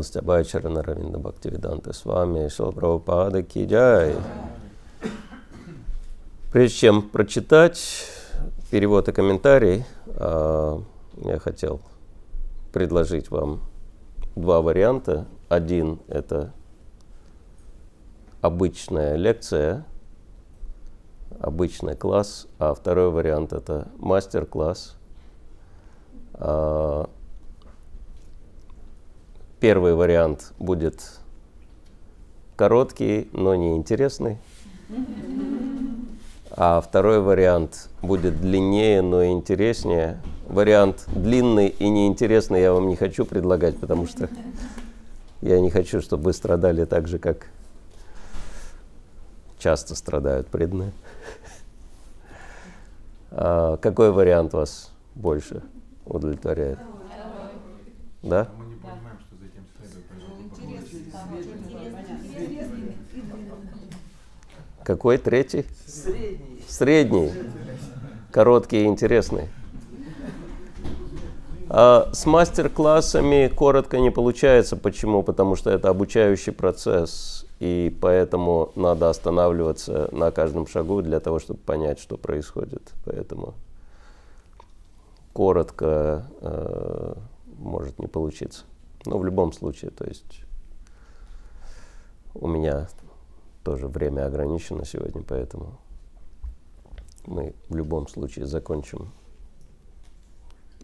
милость Абайчара Наравинда Бхактивиданта с вами, Шилапрабхупада Киджай. Прежде чем прочитать перевод и комментарий, а, я хотел предложить вам два варианта. Один – это обычная лекция, обычный класс, а второй вариант – это мастер-класс. Первый вариант будет короткий, но не интересный. А второй вариант будет длиннее, но интереснее. Вариант длинный и неинтересный я вам не хочу предлагать, потому что я не хочу, чтобы вы страдали так же, как часто страдают преданные. А какой вариант вас больше удовлетворяет? Да? Какой третий? Средний. Средний. Короткий и интересный. А с мастер-классами коротко не получается. Почему? Потому что это обучающий процесс, и поэтому надо останавливаться на каждом шагу для того, чтобы понять, что происходит. Поэтому коротко э, может не получиться. Но в любом случае, то есть у меня тоже время ограничено сегодня, поэтому мы в любом случае закончим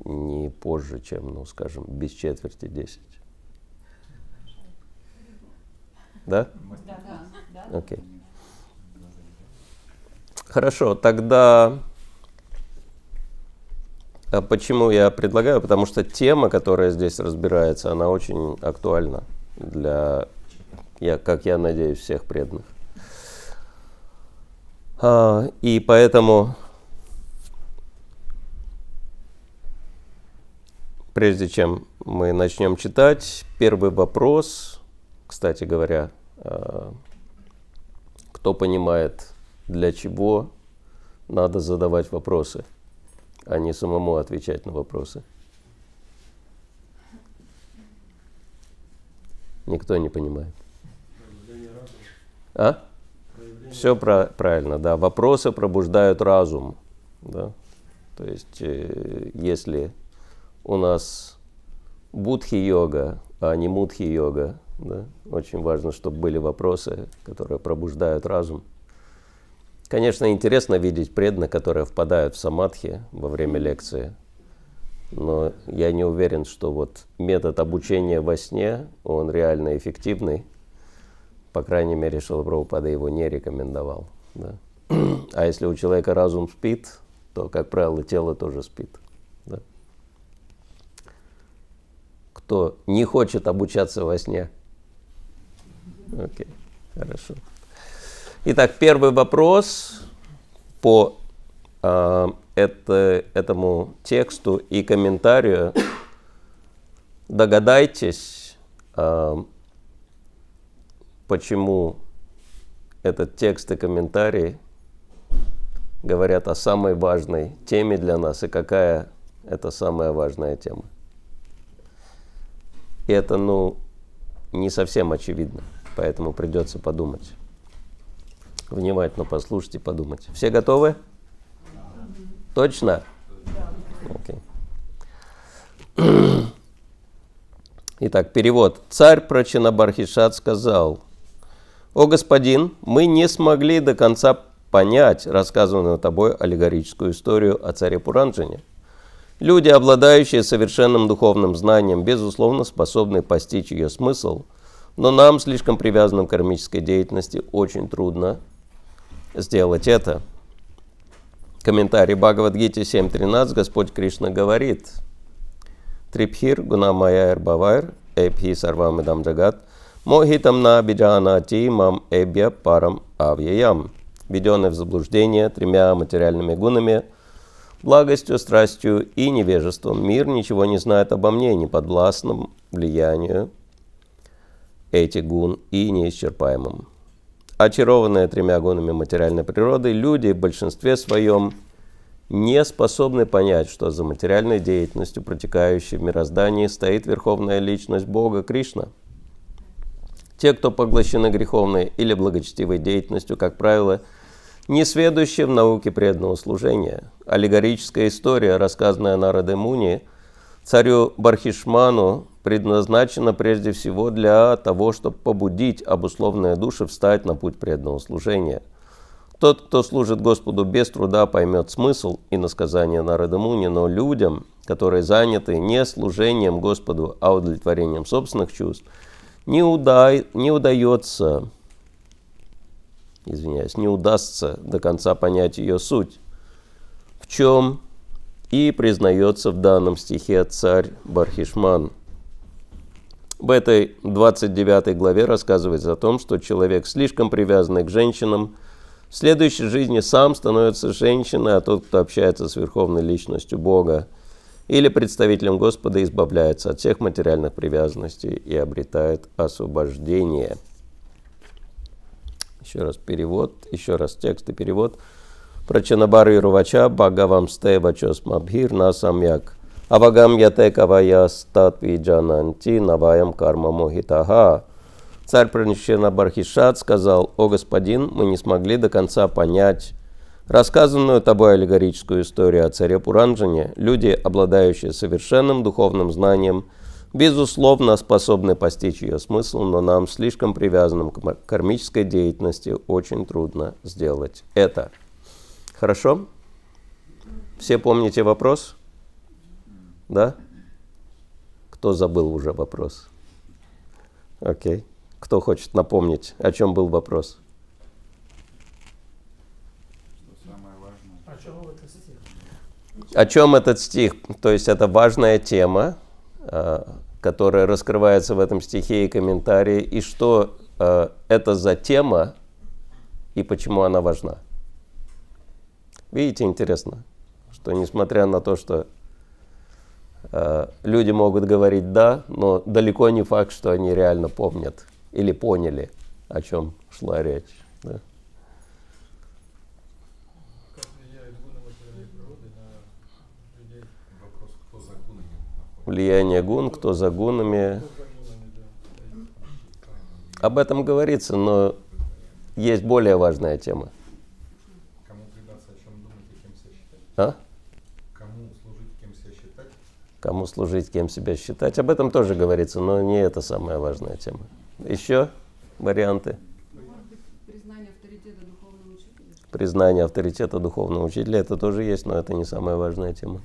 не позже, чем, ну, скажем, без четверти десять. Да? Да. Окей. Хорошо, тогда а почему я предлагаю? Потому что тема, которая здесь разбирается, она очень актуальна для я, как я надеюсь, всех преданных. А, и поэтому, прежде чем мы начнем читать, первый вопрос, кстати говоря, а, кто понимает, для чего надо задавать вопросы, а не самому отвечать на вопросы. Никто не понимает. А? Все про, правильно, да. Вопросы пробуждают разум. Да? То есть, э, если у нас будхи-йога, а не мудхи-йога, да? очень важно, чтобы были вопросы, которые пробуждают разум. Конечно, интересно видеть преданных, которые впадают в самадхи во время лекции, но я не уверен, что вот метод обучения во сне, он реально эффективный – по крайней мере, Шилапрабхупада его не рекомендовал. Да. А если у человека разум спит, то, как правило, тело тоже спит. Да. Кто не хочет обучаться во сне? Окей, хорошо. Итак, первый вопрос по э, это, этому тексту и комментарию. Догадайтесь, э, почему этот текст и комментарий говорят о самой важной теме для нас и какая это самая важная тема. И это, ну, не совсем очевидно, поэтому придется подумать. Внимательно послушать и подумать. Все готовы? Точно? Okay. Итак, перевод. Царь Прачинабархишат сказал – «О господин, мы не смогли до конца понять рассказанную тобой аллегорическую историю о царе Пуранджине. Люди, обладающие совершенным духовным знанием, безусловно, способны постичь ее смысл, но нам, слишком привязанным к кармической деятельности, очень трудно сделать это. Комментарий Бхагавадгите 7.13 Господь Кришна говорит Трипхир гунамая эрбавайр эпхи сарвамидам джагат – Мохитам на биджанати мам эбья парам авьяям. Введенный в заблуждение тремя материальными гунами, благостью, страстью и невежеством, мир ничего не знает обо мне, не подвластном влиянию этих гун и неисчерпаемым. Очарованные тремя гунами материальной природы, люди в большинстве своем не способны понять, что за материальной деятельностью, протекающей в мироздании, стоит Верховная Личность Бога Кришна – Те, кто поглощены греховной или благочестивой деятельностью, как правило, не сведущие в науке преданного служения. Аллегорическая история, рассказанная на Радемуни, царю Бархишману, предназначена прежде всего для того, чтобы побудить обусловленные души встать на путь преданного служения. Тот, кто служит Господу без труда, поймет смысл и насказание Нарадамуни, но людям, которые заняты не служением Господу, а удовлетворением собственных чувств, не, уда... не удается, извиняюсь, не удастся до конца понять ее суть, в чем и признается в данном стихе царь Бархишман. В этой 29 главе рассказывается о том, что человек, слишком привязанный к женщинам, в следующей жизни сам становится женщиной, а тот, кто общается с верховной личностью Бога, или представителем Господа избавляется от всех материальных привязанностей и обретает освобождение. Еще раз перевод, еще раз текст и перевод. Прачанабары Рувача Бхагавам Стевачос Мабхир Насамьяк Авагам Ятекавая Статви Джананти Наваям Карма Мохитаха. Царь Пранишена Бархишат сказал, «О господин, мы не смогли до конца понять Рассказанную тобой аллегорическую историю о царе Пуранджане люди, обладающие совершенным духовным знанием, безусловно способны постичь ее смысл, но нам, слишком привязанным к кармической деятельности, очень трудно сделать это. Хорошо? Все помните вопрос? Да? Кто забыл уже вопрос? Окей. Кто хочет напомнить, о чем был вопрос? О чем этот стих? То есть это важная тема, а, которая раскрывается в этом стихе и комментарии, и что а, это за тема и почему она важна. Видите, интересно, что несмотря на то, что а, люди могут говорить «да», но далеко не факт, что они реально помнят или поняли, о чем шла речь. Да? Влияние гун, кто за гунами. Об этом говорится, но есть более важная тема. Кому предаться, о чем думать и кем себя считать? А? Кому служить, кем себя считать? Кому служить, кем себя считать. Об этом тоже говорится, но не это самая важная тема. Еще варианты? Признание авторитета духовного учителя. Признание авторитета духовного учителя, это тоже есть, но это не самая важная тема.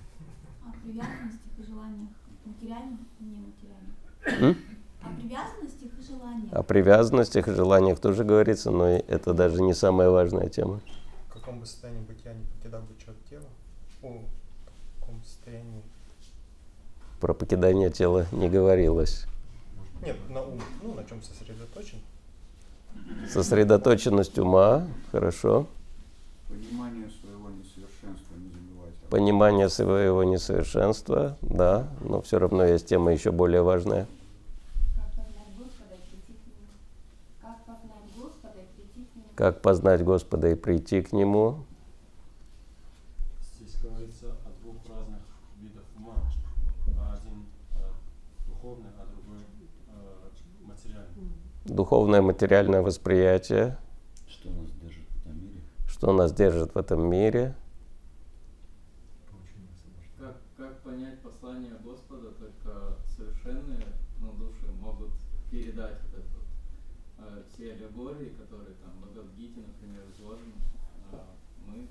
О привязанностях и желаниях материальных и нематериальных. М? О привязанностях и желаниях. О привязанностях и желаниях тоже говорится, но это даже не самая важная тема. В каком бы состоянии бытия не покидал бы человек тело? О, в каком состоянии? Про покидание тела не говорилось. Нет, на ум. Ну, на чем сосредоточен? Сосредоточенность ума, хорошо. Понимание своего несовершенства, не забывайте. Понимание своего несовершенства, да, но все равно есть тема еще более важная. Как познать Господа и прийти к Нему. Как познать Господа и прийти к Нему. Здесь говорится о двух разных видах ума. Один э, духовный, а другой э, материальный. Духовное материальное восприятие, Что нас держит в этом мире? что нас держит в этом мире. Получение освобождения. Как, как понять послание Господа, только совершенные ну, души могут передать вот это, вот, э, все аллегории, которые там в Бхагавдгите, например, изложены. Э, мы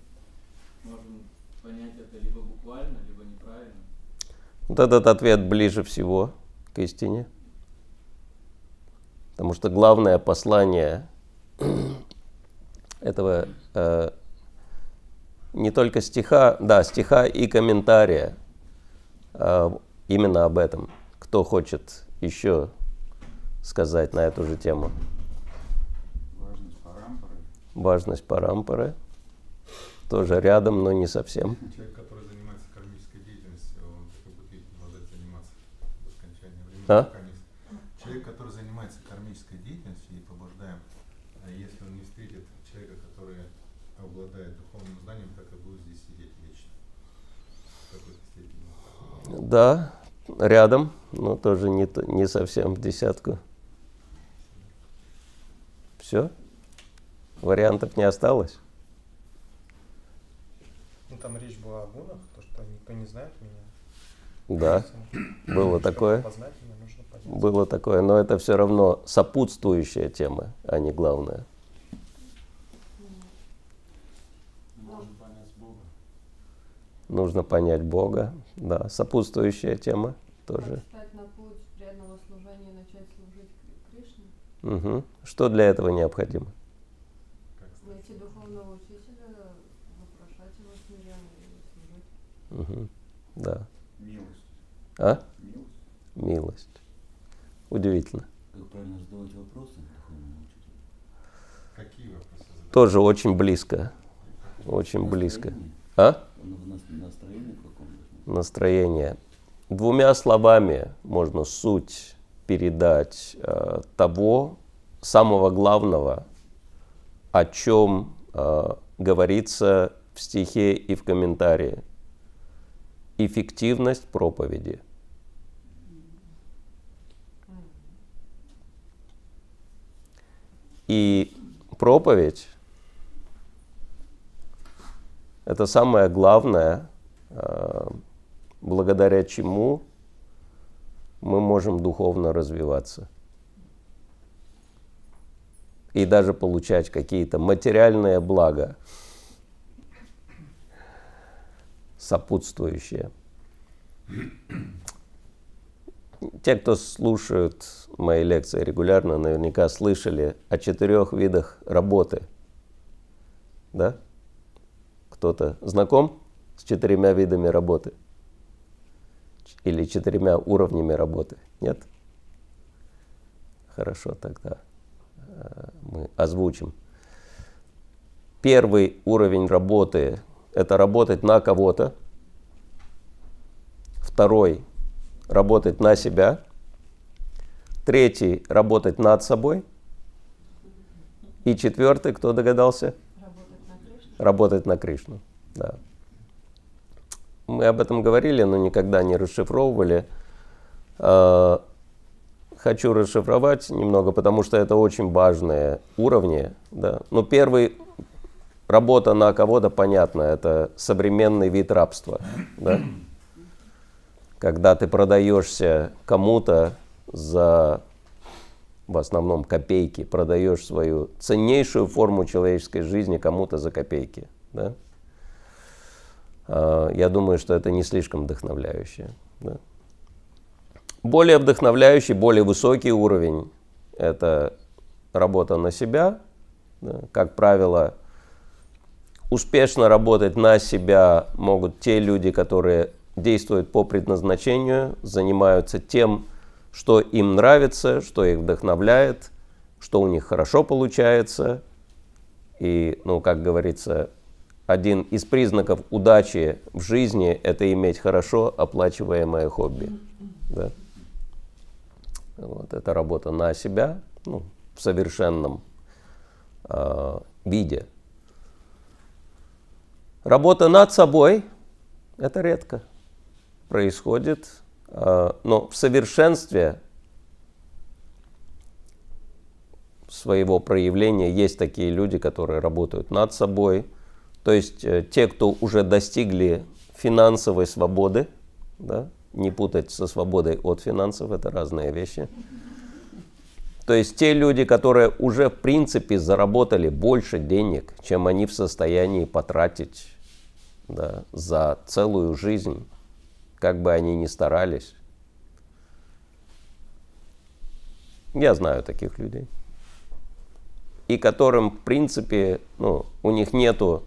можем понять это либо буквально, либо неправильно. Вот этот ответ ближе всего к истине. Потому что главное послание этого э, не только стиха, да, стиха и комментария э, именно об этом. Кто хочет еще сказать на эту же тему? Важность парампоры. Важность парампоры. Тоже рядом, но не совсем. Человек, который занимается кармической деятельностью, он как будет продолжать заниматься до скончания времени. А? не- Человек, который занимается кармической деятельностью и побуждаем, а если он не встретит человека, который обладает духовным знанием, так и будет здесь сидеть вечно. В какой-то степени. Да, рядом, но тоже не, не совсем в десятку. Все? Вариантов не осталось? Ну там речь была о гунах, то, что никто не знает меня. Да, было такое. Познать. Было такое, но это все равно сопутствующая тема, а не главная. Можно понять Бога. Нужно понять Бога, да, сопутствующая тема тоже. Как встать на путь преданного служения и начать служить Кри- Кришне? Мгм. Что для этого необходимо? Найти духовного учителя, вопрошать его смиренно и служить. Мгм. Да. Милость. А? Милость. Милость. Удивительно. Как правильно задавать вопросы духовному учителю? Какие вопросы задавать? Тоже очень близко. Очень близко. Настроение? А? Нас- настроение Настроение. Двумя словами можно суть передать э, того самого главного, о чем э, говорится в стихе и в комментарии. Эффективность проповеди. И проповедь – это самое главное, э, благодаря чему мы можем духовно развиваться. И даже получать какие-то материальные блага, сопутствующие. Те, кто слушают мои лекции регулярно, наверняка слышали о четырех видах работы. Да? Кто-то знаком с четырьмя видами работы? Или четырьмя уровнями работы? Нет? Хорошо, тогда э, мы озвучим. Первый уровень работы – это работать на кого-то. Второй – работать на себя. Третий – работать над собой. И четвертый, кто догадался? Работать на Кришне. Работать на Кришну. Да. Мы об этом говорили, но никогда не расшифровывали. А, Хочу расшифровать немного, потому что это очень важные уровни. Да. Ну, первый работа на кого-то, понятно, это современный вид рабства. Да? Когда ты продаешься кому-то за, в основном, копейки, продаешь свою ценнейшую форму человеческой жизни кому-то за копейки. Да? А, Я думаю, что это не слишком вдохновляюще. да. Более вдохновляющий, более высокий уровень – это работа на себя. да. Как правило, успешно работать на себя могут те люди, которые действуют по предназначению, занимаются тем, что им нравится, что их вдохновляет, что у них хорошо получается. И, ну, как говорится, один из признаков удачи в жизни – это иметь хорошо оплачиваемое хобби. Да? Вот, это работа на себя ну, в совершенном а, виде. Работа над собой – это редко происходит, а, но в совершенстве своего проявления есть такие люди, которые работают над собой. То есть э, те, кто уже достигли финансовой свободы, да, не путать со свободой от финансов, это разные вещи. То есть те люди, которые уже в принципе заработали больше денег, чем они в состоянии потратить да, за целую жизнь, как бы они ни старались. Я знаю таких людей. И которым, в принципе, ну, у них нету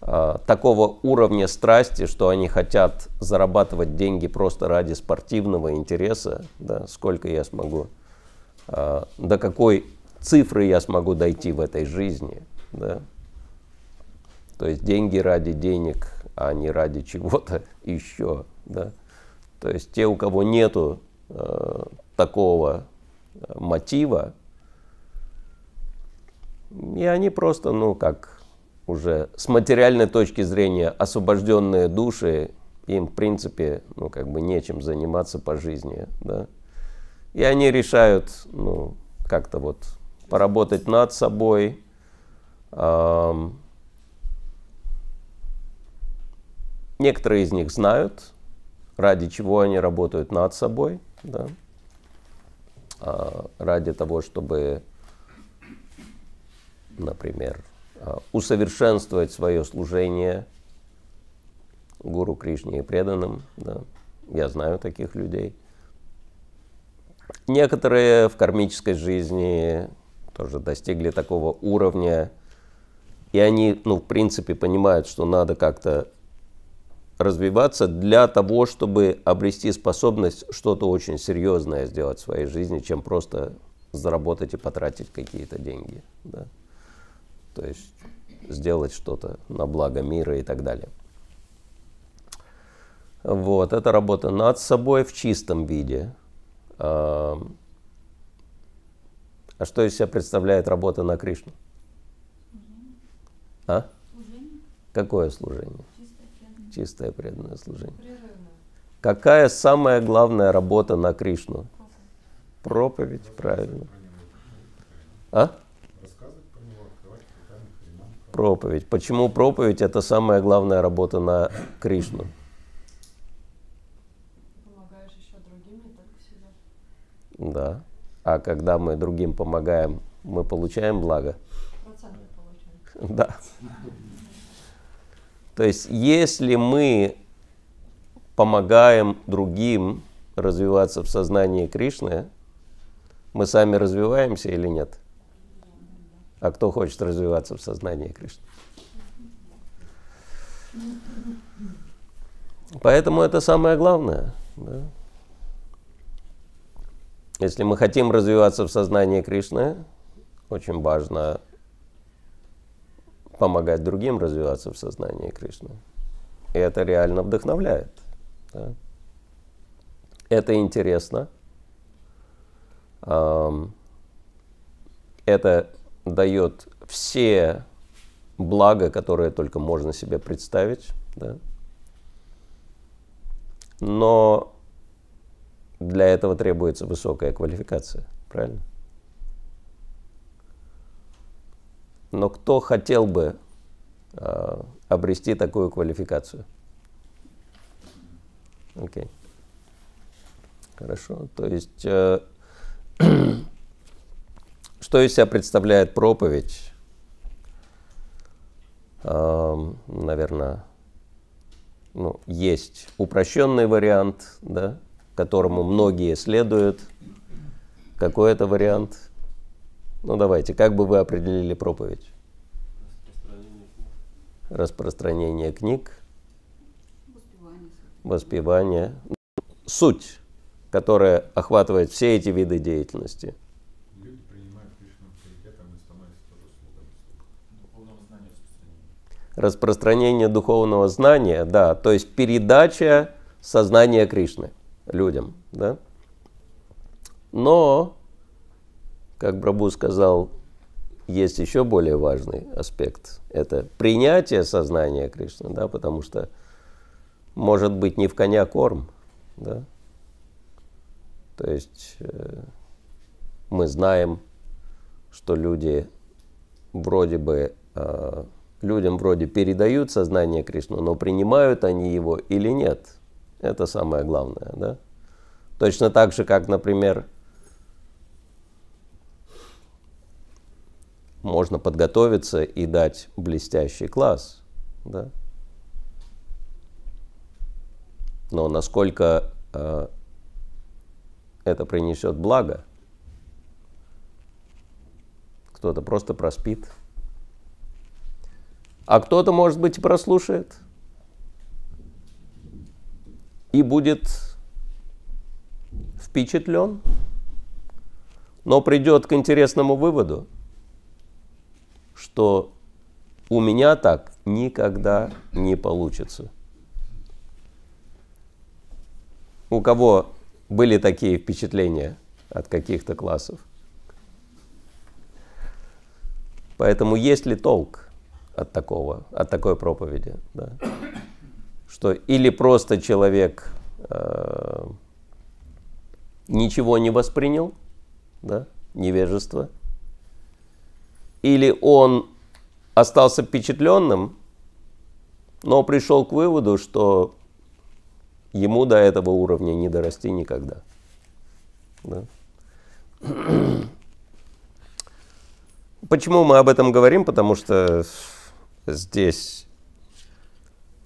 а, такого уровня страсти, что они хотят зарабатывать деньги просто ради спортивного интереса, да, сколько я смогу, а, до какой цифры я смогу дойти в этой жизни, да. То есть деньги ради денег, а не ради чего-то еще, да. То есть те, у кого нету э, такого э, мотива, и они просто, ну, как уже с материальной точки зрения освобожденные души, им, в принципе, ну, как бы нечем заниматься по жизни, да. И они решают, ну, как-то вот поработать над собой. Некоторые из них знают, ради чего они работают над собой, да? А, ради того, чтобы, например, а, усовершенствовать свое служение гуру Кришне и преданным. Да? Я знаю таких людей. Некоторые в кармической жизни тоже достигли такого уровня, и они, ну, в принципе, понимают, что надо как-то развиваться для того, чтобы обрести способность что-то очень серьезное сделать в своей жизни, чем просто заработать и потратить какие-то деньги. Да? То есть сделать что-то на благо мира и так далее. Вот, это работа над собой в чистом виде. А, а что из себя представляет работа на Кришну? А? Служение, Какое служение? Чистое, преданное. Служение. Какая самая главная работа на Кришну? Проповедь, правильно. А? Проповедь. Почему проповедь это самая главная работа на Кришну? Да. А когда мы другим помогаем, мы получаем благо. Да. То есть, если мы помогаем другим развиваться в сознании Кришны, мы сами развиваемся или нет? А кто хочет развиваться в сознании Кришны? Поэтому это самое главное. да. Если мы хотим развиваться в сознании Кришны, очень важно помогать другим развиваться в сознании Кришны. И это реально вдохновляет. да. Это интересно. Это дает все блага, которые только можно себе представить. да. Но для этого требуется высокая квалификация. Правильно? Но кто хотел бы а, обрести такую квалификацию? Окей. Хорошо. То есть, э, что из себя представляет проповедь? наверное, ну, есть упрощенный вариант, да, которому многие следуют. Какой это вариант? Ну давайте, как бы вы определили проповедь? Распространение книг. Распространение книг, Воспевание. воспевание. Суть, которая охватывает все эти виды деятельности. Люди принимают Кришну авторитетом и становятся тоже слугами. Духовного знания распространения. Распространение духовного знания, да, то есть передача сознания Кришны людям, да. Но, как Брабу сказал, есть еще более важный аспект. Это принятие сознания Кришны, да, потому что может быть не в коня корм, да. То есть э, мы знаем, что люди вроде бы э, людям вроде передают сознание Кришны, но принимают они его или нет, это самое главное, да. Точно так же, как, например, можно подготовиться и дать блестящий класс, да. Но насколько э, это принесет благо, кто-то просто проспит, а кто-то, может быть, и прослушает. И будет впечатлен, но придет к интересному выводу, что у меня так никогда не получится. У кого были такие впечатления от каких-то классов? Поэтому есть ли толк от такого, от такой проповеди? Да? Что или просто человек э, ничего не воспринял, да, невежество, или он остался впечатленным, но пришел к выводу, что ему до этого уровня не дорасти никогда. Да? Почему мы об этом говорим? Потому что здесь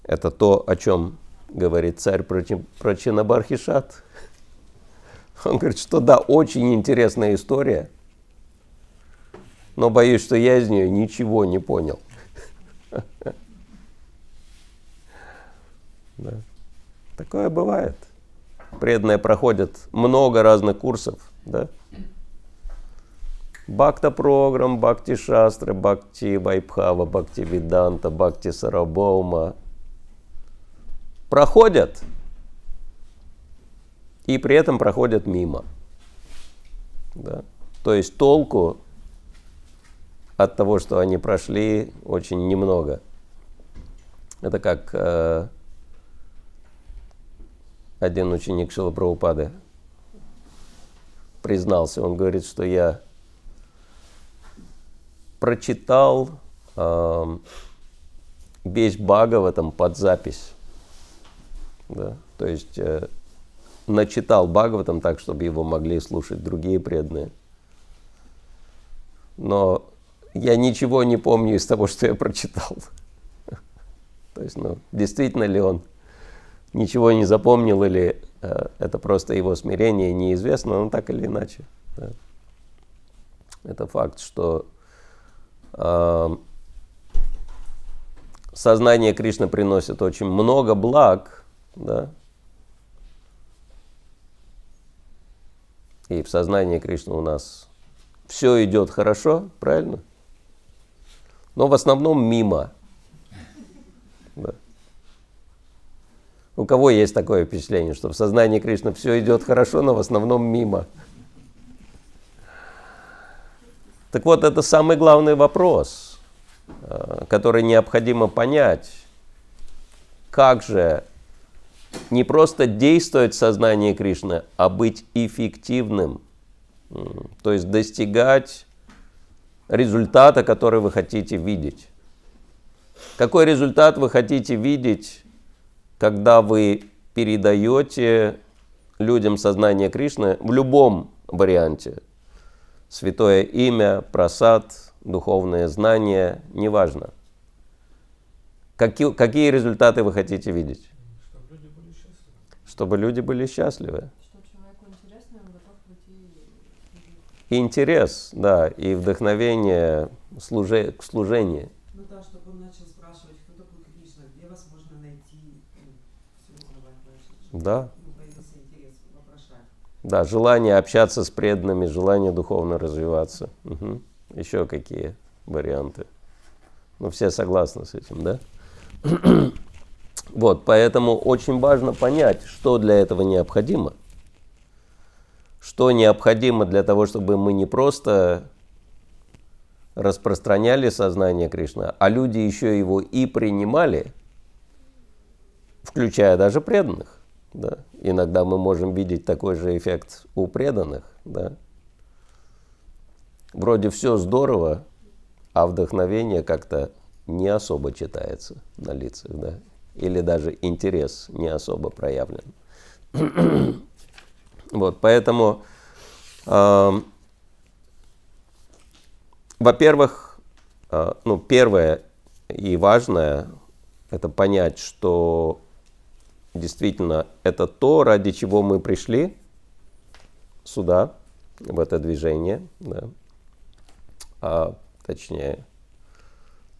это то, о чем говорит царь про, про Чинабархишат. Он говорит, что да, очень интересная история, но боюсь, что я из нее ничего не понял. Да. Такое бывает. Преданные проходят много разных курсов, да? Бхакта программ, Бхакти Шастры, Бхакти Вайбхава, Бхакти Виданта, Бхакти Сарабоума. Проходят и при этом проходят мимо. Да? То есть толку от того, что они прошли, очень немного. Это как э, один ученик Шилапрабхупады признался. Он говорит, что я прочитал э, весь Бхагаватам под запись. Да? То есть э, начитал Бхагаватам так, чтобы его могли слушать другие преданные. Но я ничего не помню из того, что я прочитал. То есть, ну, действительно ли он ничего не запомнил или э, это просто его смирение неизвестно, но так или иначе. Да. Это факт, что сознание Кришны приносит очень много благ, да, и в сознании Кришны у нас все идет хорошо, правильно? Но в основном мимо. Да. У кого есть такое впечатление, что в сознании Кришны все идет хорошо, но в основном мимо? Так вот, это самый главный вопрос, э, который необходимо понять. Как же не просто действовать в сознании Кришны, а быть эффективным, то есть достигать результата, который вы хотите видеть. Какой результат вы хотите видеть, когда вы передаете людям сознание Кришны в любом варианте – святое имя, просад, духовное знание, неважно. Какие, какие результаты вы хотите видеть? Чтобы люди были счастливы. Чтобы люди были счастливы. Что человеку интересно, он готов прийти И интерес, да, и вдохновение служе, к служению. Ну да, чтобы он начал спрашивать, кто такой Кришна, где вас можно найти, ну, Да. Да, желание общаться с преданными, желание духовно развиваться. Мгм. Еще какие варианты? Ну, все согласны с этим, да? Вот, поэтому очень важно понять, что для этого необходимо. Что необходимо для того, чтобы мы не просто распространяли сознание Кришны, а люди еще его и принимали, включая даже преданных. Да. Иногда мы можем видеть такой же эффект у преданных. Да. Вроде все здорово, а вдохновение как-то не особо читается на лицах, да, или даже интерес не особо проявлен. Вот, поэтому, э, во-первых, э, ну, первое и важное – это понять, что действительно это то, ради чего мы пришли сюда, в это движение, да. а точнее,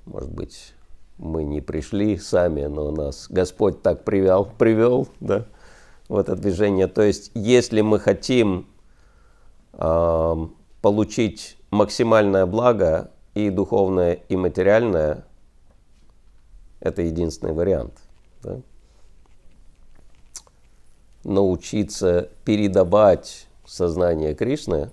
может быть, мы не пришли сами, но нас Господь так привел, привел да, в это движение. То есть, если мы хотим э, получить максимальное благо и духовное, и материальное, это единственный вариант. Да? Научиться передавать сознание Кришны.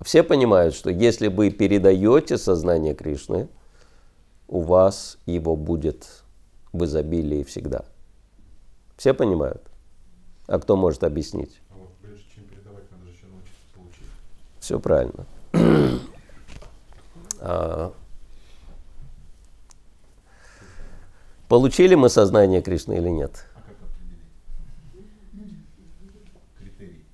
Все понимают, что если вы передаете сознание Кришны, у вас его будет в изобилии всегда. Все понимают? А кто может объяснить? А вот прежде чем передавать, надо же еще научиться получить. Все правильно. А, получили мы сознание Кришны или нет? А как определить? Критерий.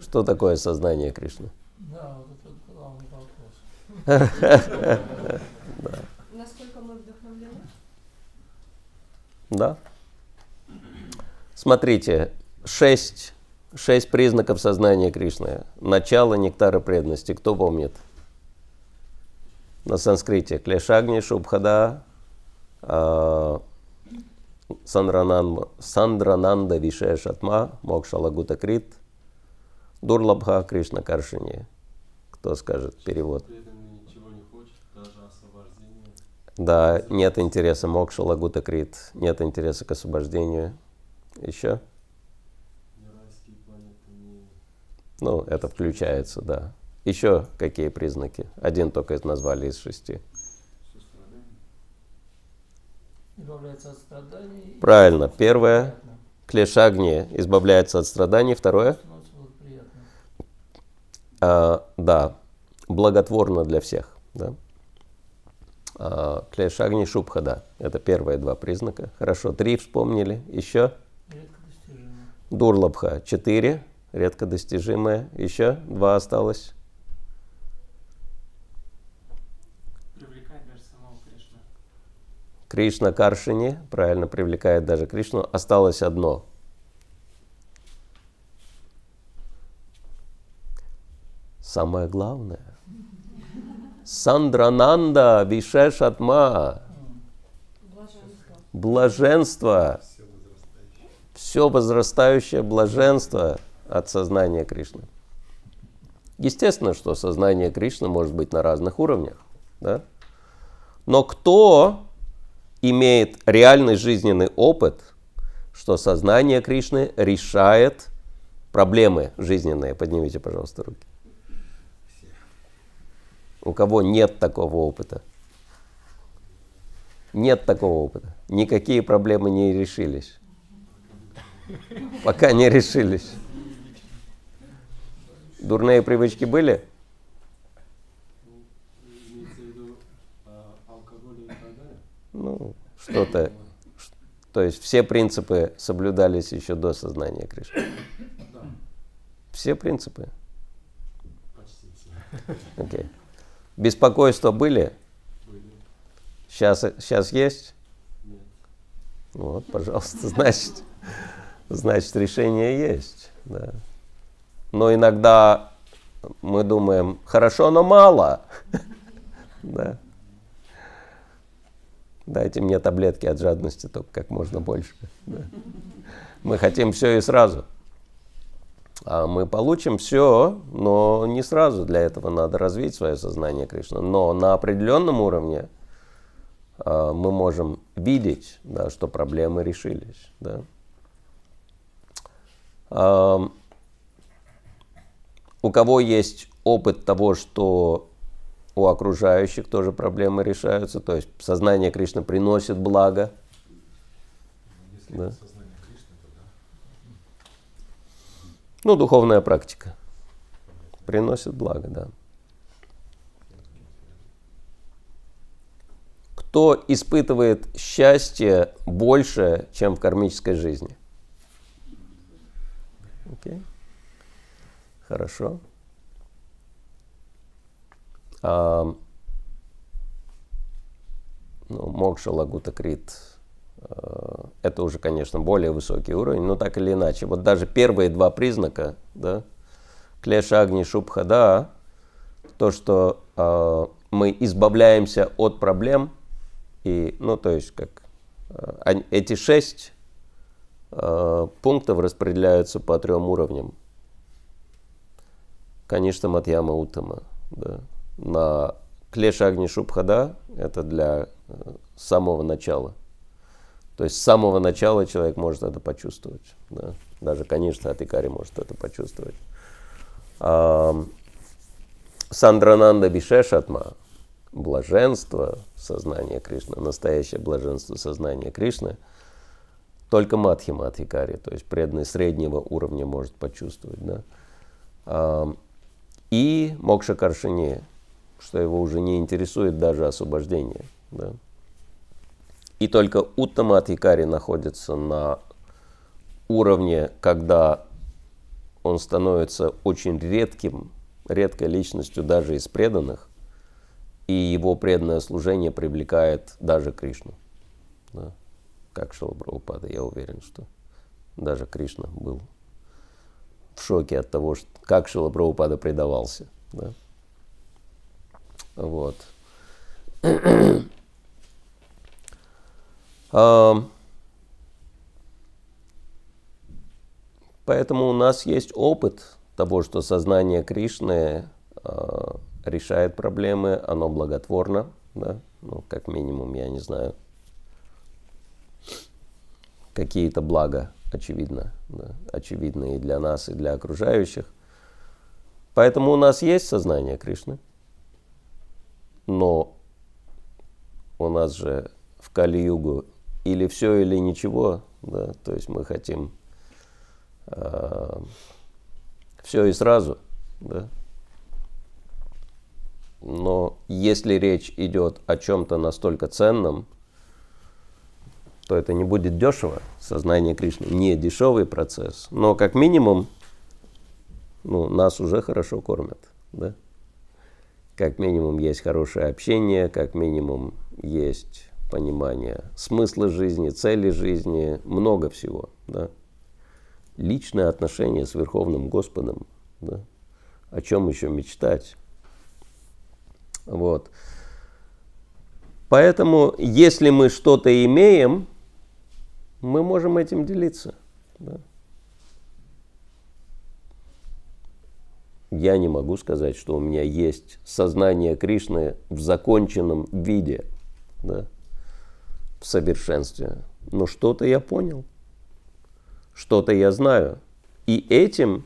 Что такое сознание Кришны? Да, вот это главный вопрос. Насколько мы вдохновлены? Да. Смотрите, шесть, шесть признаков сознания Кришны. Начало нектара преданности. Кто помнит? На санскрите. Клешагни, Шубхада, а, Сандранан- Сандрананда Вишея Шатма, Мокша Лагута Крит, Дурлабха Кришна Каршини. Кто скажет перевод? Преданный ничего не хочет, даже освобождение. Да, нет интереса Мокша Лагута Крит, нет интереса к освобождению. Еще? Ну, это включается, да. Еще какие признаки? Один только из назвали из шести. Сострадание. Избавляется от страданий. Правильно. Первое. Клешагни избавляется от страданий. Второе. А, да, благотворно для всех. Да? А, клешагни Шубхада. Это первые два признака. Хорошо, три вспомнили. Еще. Редко. Дурлабха. Четыре. Редко достижимое. Еще два осталось. Привлекает даже самого Кришна. Кришна Каршини. Правильно привлекает даже Кришну. Осталось одно. Самое главное. Сандрананда Вишешатма. Блаженство. Все возрастающее блаженство от сознания Кришны. Естественно, что сознание Кришны может быть на разных уровнях. Да? Но кто имеет реальный жизненный опыт, что сознание Кришны решает проблемы жизненные? Поднимите, пожалуйста, руки. У кого нет такого опыта? Нет такого опыта. Никакие проблемы не решились. Пока не решились. Дурные привычки были? Ну, что-то. То есть все принципы соблюдались еще до сознания Кришны. Да, Все принципы. почти все. Окей. Беспокойства были? Были. Сейчас, сейчас есть? Нет. Вот, пожалуйста, значит, значит решение есть. Да. Но иногда мы думаем, хорошо, но мало. Да. Дайте мне таблетки от жадности только как можно больше. Мы хотим все и сразу. А мы получим все, но не сразу. Для этого надо развить свое сознание Кришны. Но на определенном уровне а, мы можем видеть, да, что проблемы решились. Да. Ам, у кого есть опыт того, что у окружающих тоже проблемы решаются, то есть сознание Кришны приносит благо. Если Да. это сознание Кришны, то да. Ну, духовная практика. Приносит благо, да. Кто испытывает счастье больше, чем в кармической жизни? Окей. Хорошо. А, ну, Мокша, Лагута, Крит. Э, Это уже, конечно, более высокий уровень, но так или иначе. Вот даже первые два признака, да, Клеша, Агни, Шубха, да, то, что э, мы избавляемся от проблем, и, ну, то есть, как э, эти шесть э, пунктов распределяются по трем уровням. Конечно, Матьяма Утама, да. На Клеша Агни Шубхада это для э, самого начала. То есть с самого начала человек может это почувствовать. Да. Даже, конечно, Атикари может это почувствовать. Ам, Сандрананда Бишешатма, блаженство сознания Кришны, настоящее блаженство сознания Кришны, только Мадхима Адхикари, то есть преданный среднего уровня может почувствовать. Да? И Мокша Каршине, что его уже не интересует даже освобождение. Да? И только Уттама Адхикари находится на уровне, когда он становится очень редким, редкой личностью даже из преданных, и его преданное служение привлекает даже Кришну. Да? Как Шила Прабхупада, я уверен, что даже Кришна был в шоке от того, что, как Шила Прабхупада предавался. Да? Вот. Поэтому у нас есть опыт того, что сознание Кришны э, решает проблемы, оно благотворно, да? ну, как минимум, я не знаю, какие-то блага, очевидно, да? очевидны и для нас, и для окружающих. Поэтому у нас есть сознание Кришны, но у нас же в Кали-югу или все, или ничего, да, то есть мы хотим э, все и сразу, да. Но если речь идет о чем-то настолько ценном, то это не будет дешево. Сознание Кришны не дешевый процесс, но как минимум ну, нас уже хорошо кормят. Да? Как минимум есть хорошее общение, как минимум есть понимание смысла жизни, цели жизни, много всего. Да? Личное отношение с Верховным Господом. Да? О чем еще мечтать? Вот. Поэтому, если мы что-то имеем, мы можем этим делиться. Да? Я не могу сказать, что у меня есть сознание Кришны в законченном виде. Да? В совершенстве. Но что-то я понял, что-то я знаю. И этим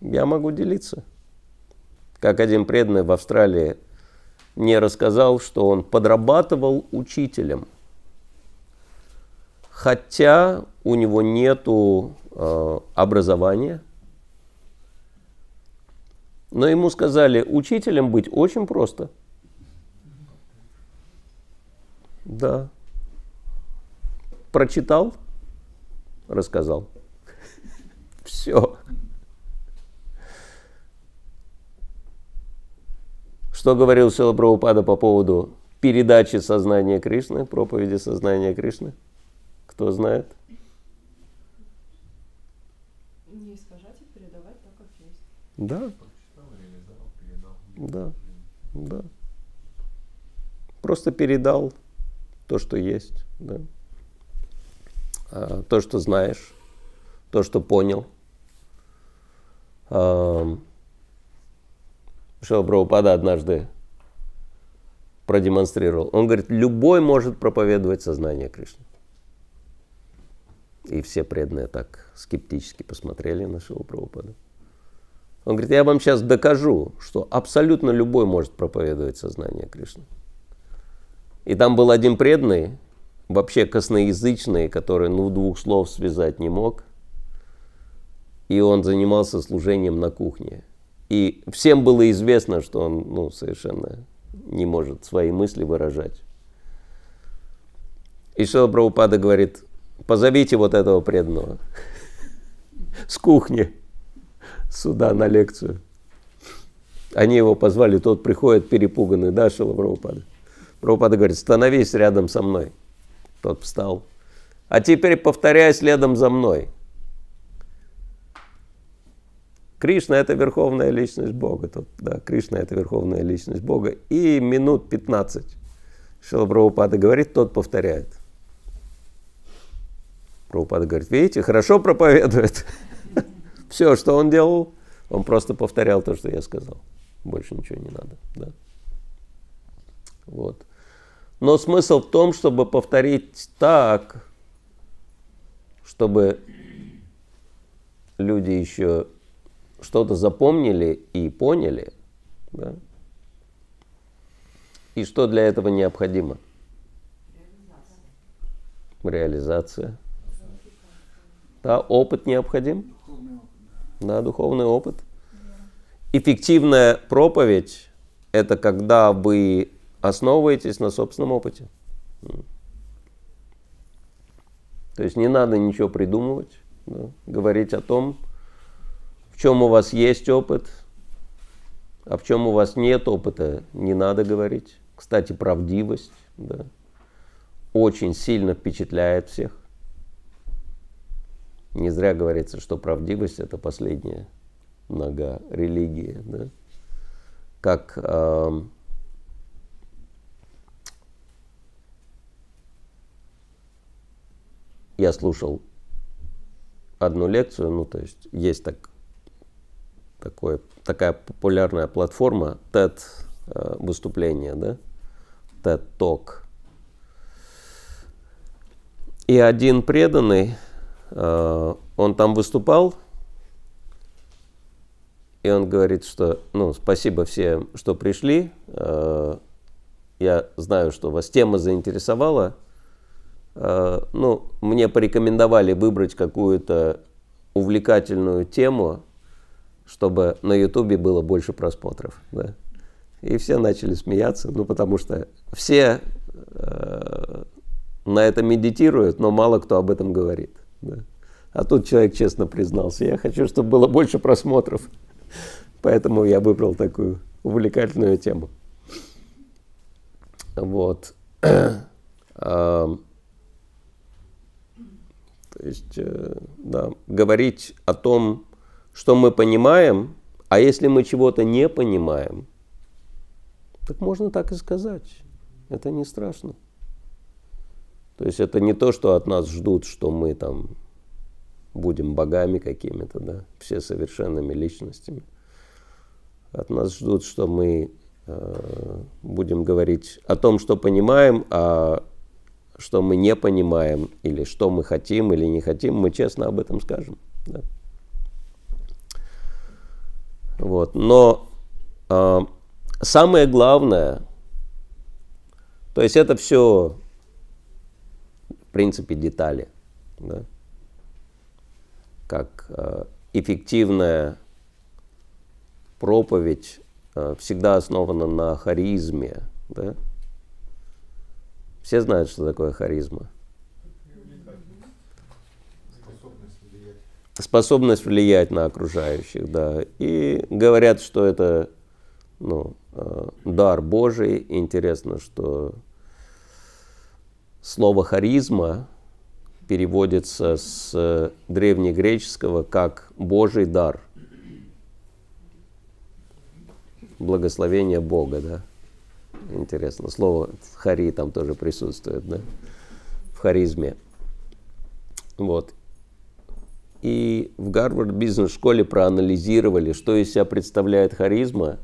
я могу делиться. Как один преданный в Австралии мне рассказал, что он подрабатывал учителем. Хотя у него нету э, образования. Но ему сказали, учителем быть очень просто. Да прочитал, рассказал. Все. Что говорил Сила Прабхупада по поводу передачи сознания Кришны, проповеди сознания Кришны? Кто знает? Не искажать и передавать так, как есть. Да. Да, да. Просто передал то, что есть. Да. А, то, что знаешь, то, что понял. Шила Прабхупада однажды продемонстрировал. Он говорит, любой может проповедовать сознание Кришны. И все преданные так скептически посмотрели на Шилу Прабхупаду. Он говорит, я вам сейчас докажу, что абсолютно любой может проповедовать сознание Кришны. И там был один преданный, вообще косноязычный, который ну, двух слов связать не мог. И он занимался служением на кухне. И всем было известно, что он ну, совершенно не может свои мысли выражать. И Шила Прабхупада говорит, позовите вот этого преданного с кухни сюда на лекцию. Они его позвали, тот приходит перепуганный, да, Шила Прабхупада? Прабхупада говорит, становись рядом со мной. Тот встал. А теперь повторяй следом за мной. Кришна – это верховная личность Бога. Тут, да, Кришна – это верховная личность Бога. И минут 15 Шила Прабхупада говорит, тот повторяет. Прабхупада говорит, видите, хорошо проповедует. Все, что он делал, он просто повторял то, что я сказал. Больше ничего не надо. Да? Вот. Но смысл в том, чтобы повторить так, чтобы люди еще что-то запомнили и поняли. Да? И что для этого необходимо? Реализация. Да, опыт необходим. Да, духовный опыт. эффективная проповедь – это когда вы основываетесь на собственном опыте. То есть не надо ничего придумывать, да, говорить о том, в чем у вас есть опыт, а в чем у вас нет опыта, не надо говорить. Кстати, правдивость да, очень сильно впечатляет всех. Не зря говорится, что правдивость это последняя нога религии. Да? Как я слушал одну лекцию, ну то есть есть так, такое, такая популярная платформа TED э, выступление, да, TED Talk. И один преданный, э, он там выступал, и он говорит, что, ну, спасибо всем, что пришли. Э, я знаю, что вас тема заинтересовала. Э, ну, мне порекомендовали выбрать какую-то увлекательную тему, чтобы на Ютубе было больше просмотров. Да? И все начали смеяться, ну, потому что все э, на это медитируют, но мало кто об этом говорит. Да? А тут человек честно признался, я хочу, чтобы было больше просмотров. Поэтому я выбрал такую увлекательную тему. Вот. То есть, э, да, говорить о том, что мы понимаем, а если мы чего-то не понимаем, так можно так и сказать. Это не страшно. То есть это не то, что от нас ждут, что мы там будем богами какими-то, да, все совершенными личностями. От нас ждут, что мы э, будем говорить о том, что понимаем, а что мы не понимаем, или что мы хотим или не хотим, мы честно об этом скажем. Да. Вот. Но э, самое главное, то есть это все, в принципе, детали. Да? Как э, эффективная проповедь э, всегда основана на харизме. Да? Все знают, что такое харизма. Способность влиять на окружающих, да. И говорят, что это ну, э, дар Божий. Интересно, что слово харизма переводится с древнегреческого как Божий дар. Благословение Бога, да. Интересно, слово хари там тоже присутствует, да, в харизме. Вот. И в Гарвард бизнес-школе проанализировали, что из себя представляет харизма,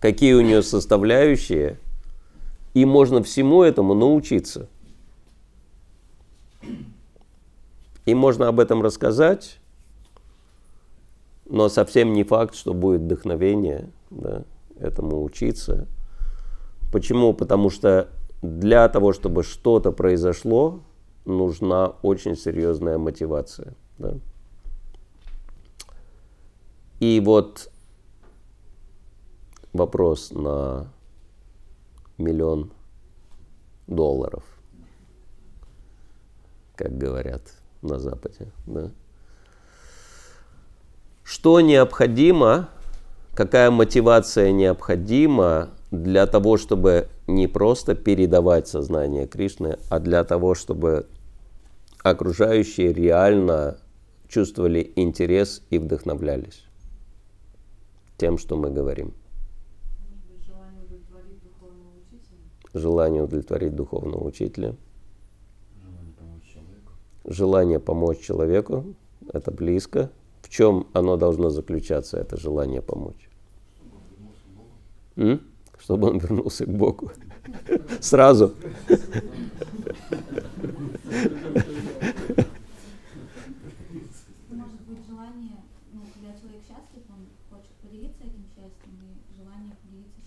какие у нее составляющие, и можно всему этому научиться. И можно об этом рассказать, но совсем не факт, что будет вдохновение да, этому учиться – Почему? Потому что для того, чтобы что-то произошло, нужна очень серьезная мотивация. Да? И вот вопрос на миллион долларов, как говорят на Западе. Да? Что необходимо, какая мотивация необходима для того, чтобы не просто передавать сознание Кришны, а для того, чтобы окружающие реально чувствовали интерес и вдохновлялись тем, что мы говорим. Желание удовлетворить духовного учителя. Желание удовлетворить духовного учителя. Желание помочь человеку. Это близко. В чем оно должно заключаться, это желание помочь? М? Чтобы он вернулся к Богу. Сразу. Ну,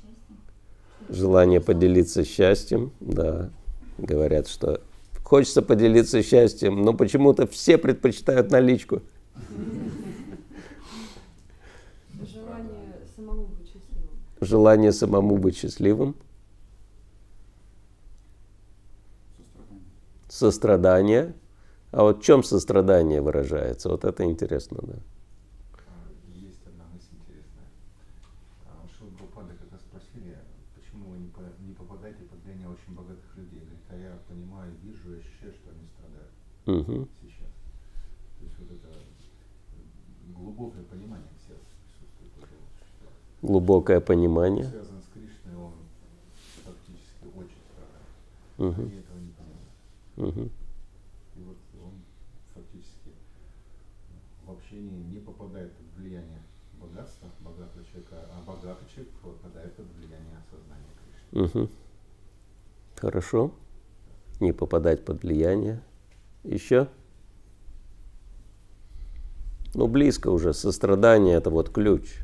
счастьем. Желание поделиться счастьем, да. Говорят, что хочется поделиться счастьем, но почему-то все предпочитают наличку. Желание самому быть счастливым. Желание самому быть счастливым. Сострадание. А вот в чем сострадание выражается? Вот это интересно, да. Есть одна мысль интересная. Шила Прабхупада как раз спросили, почему вы не, по- не попадаете под влияние очень богатых людей. Говорит, а я понимаю, вижу и ощущаю, что они страдают Мгм. сейчас. То есть вот это глубокое понимание в сердце присутствует. уже вот, что Глубокое понимание. Связан с Кришной, он фактически очень страдает. Мгм. Они этого не понимают. Мгм. И вот он фактически в общении не попадает под влияние богатства богатого человека, а богатый человек попадает под влияние осознания Кришны. Мгм. Хорошо. Не попадать под влияние. Еще? Ну, близко уже. Сострадание – это вот ключ.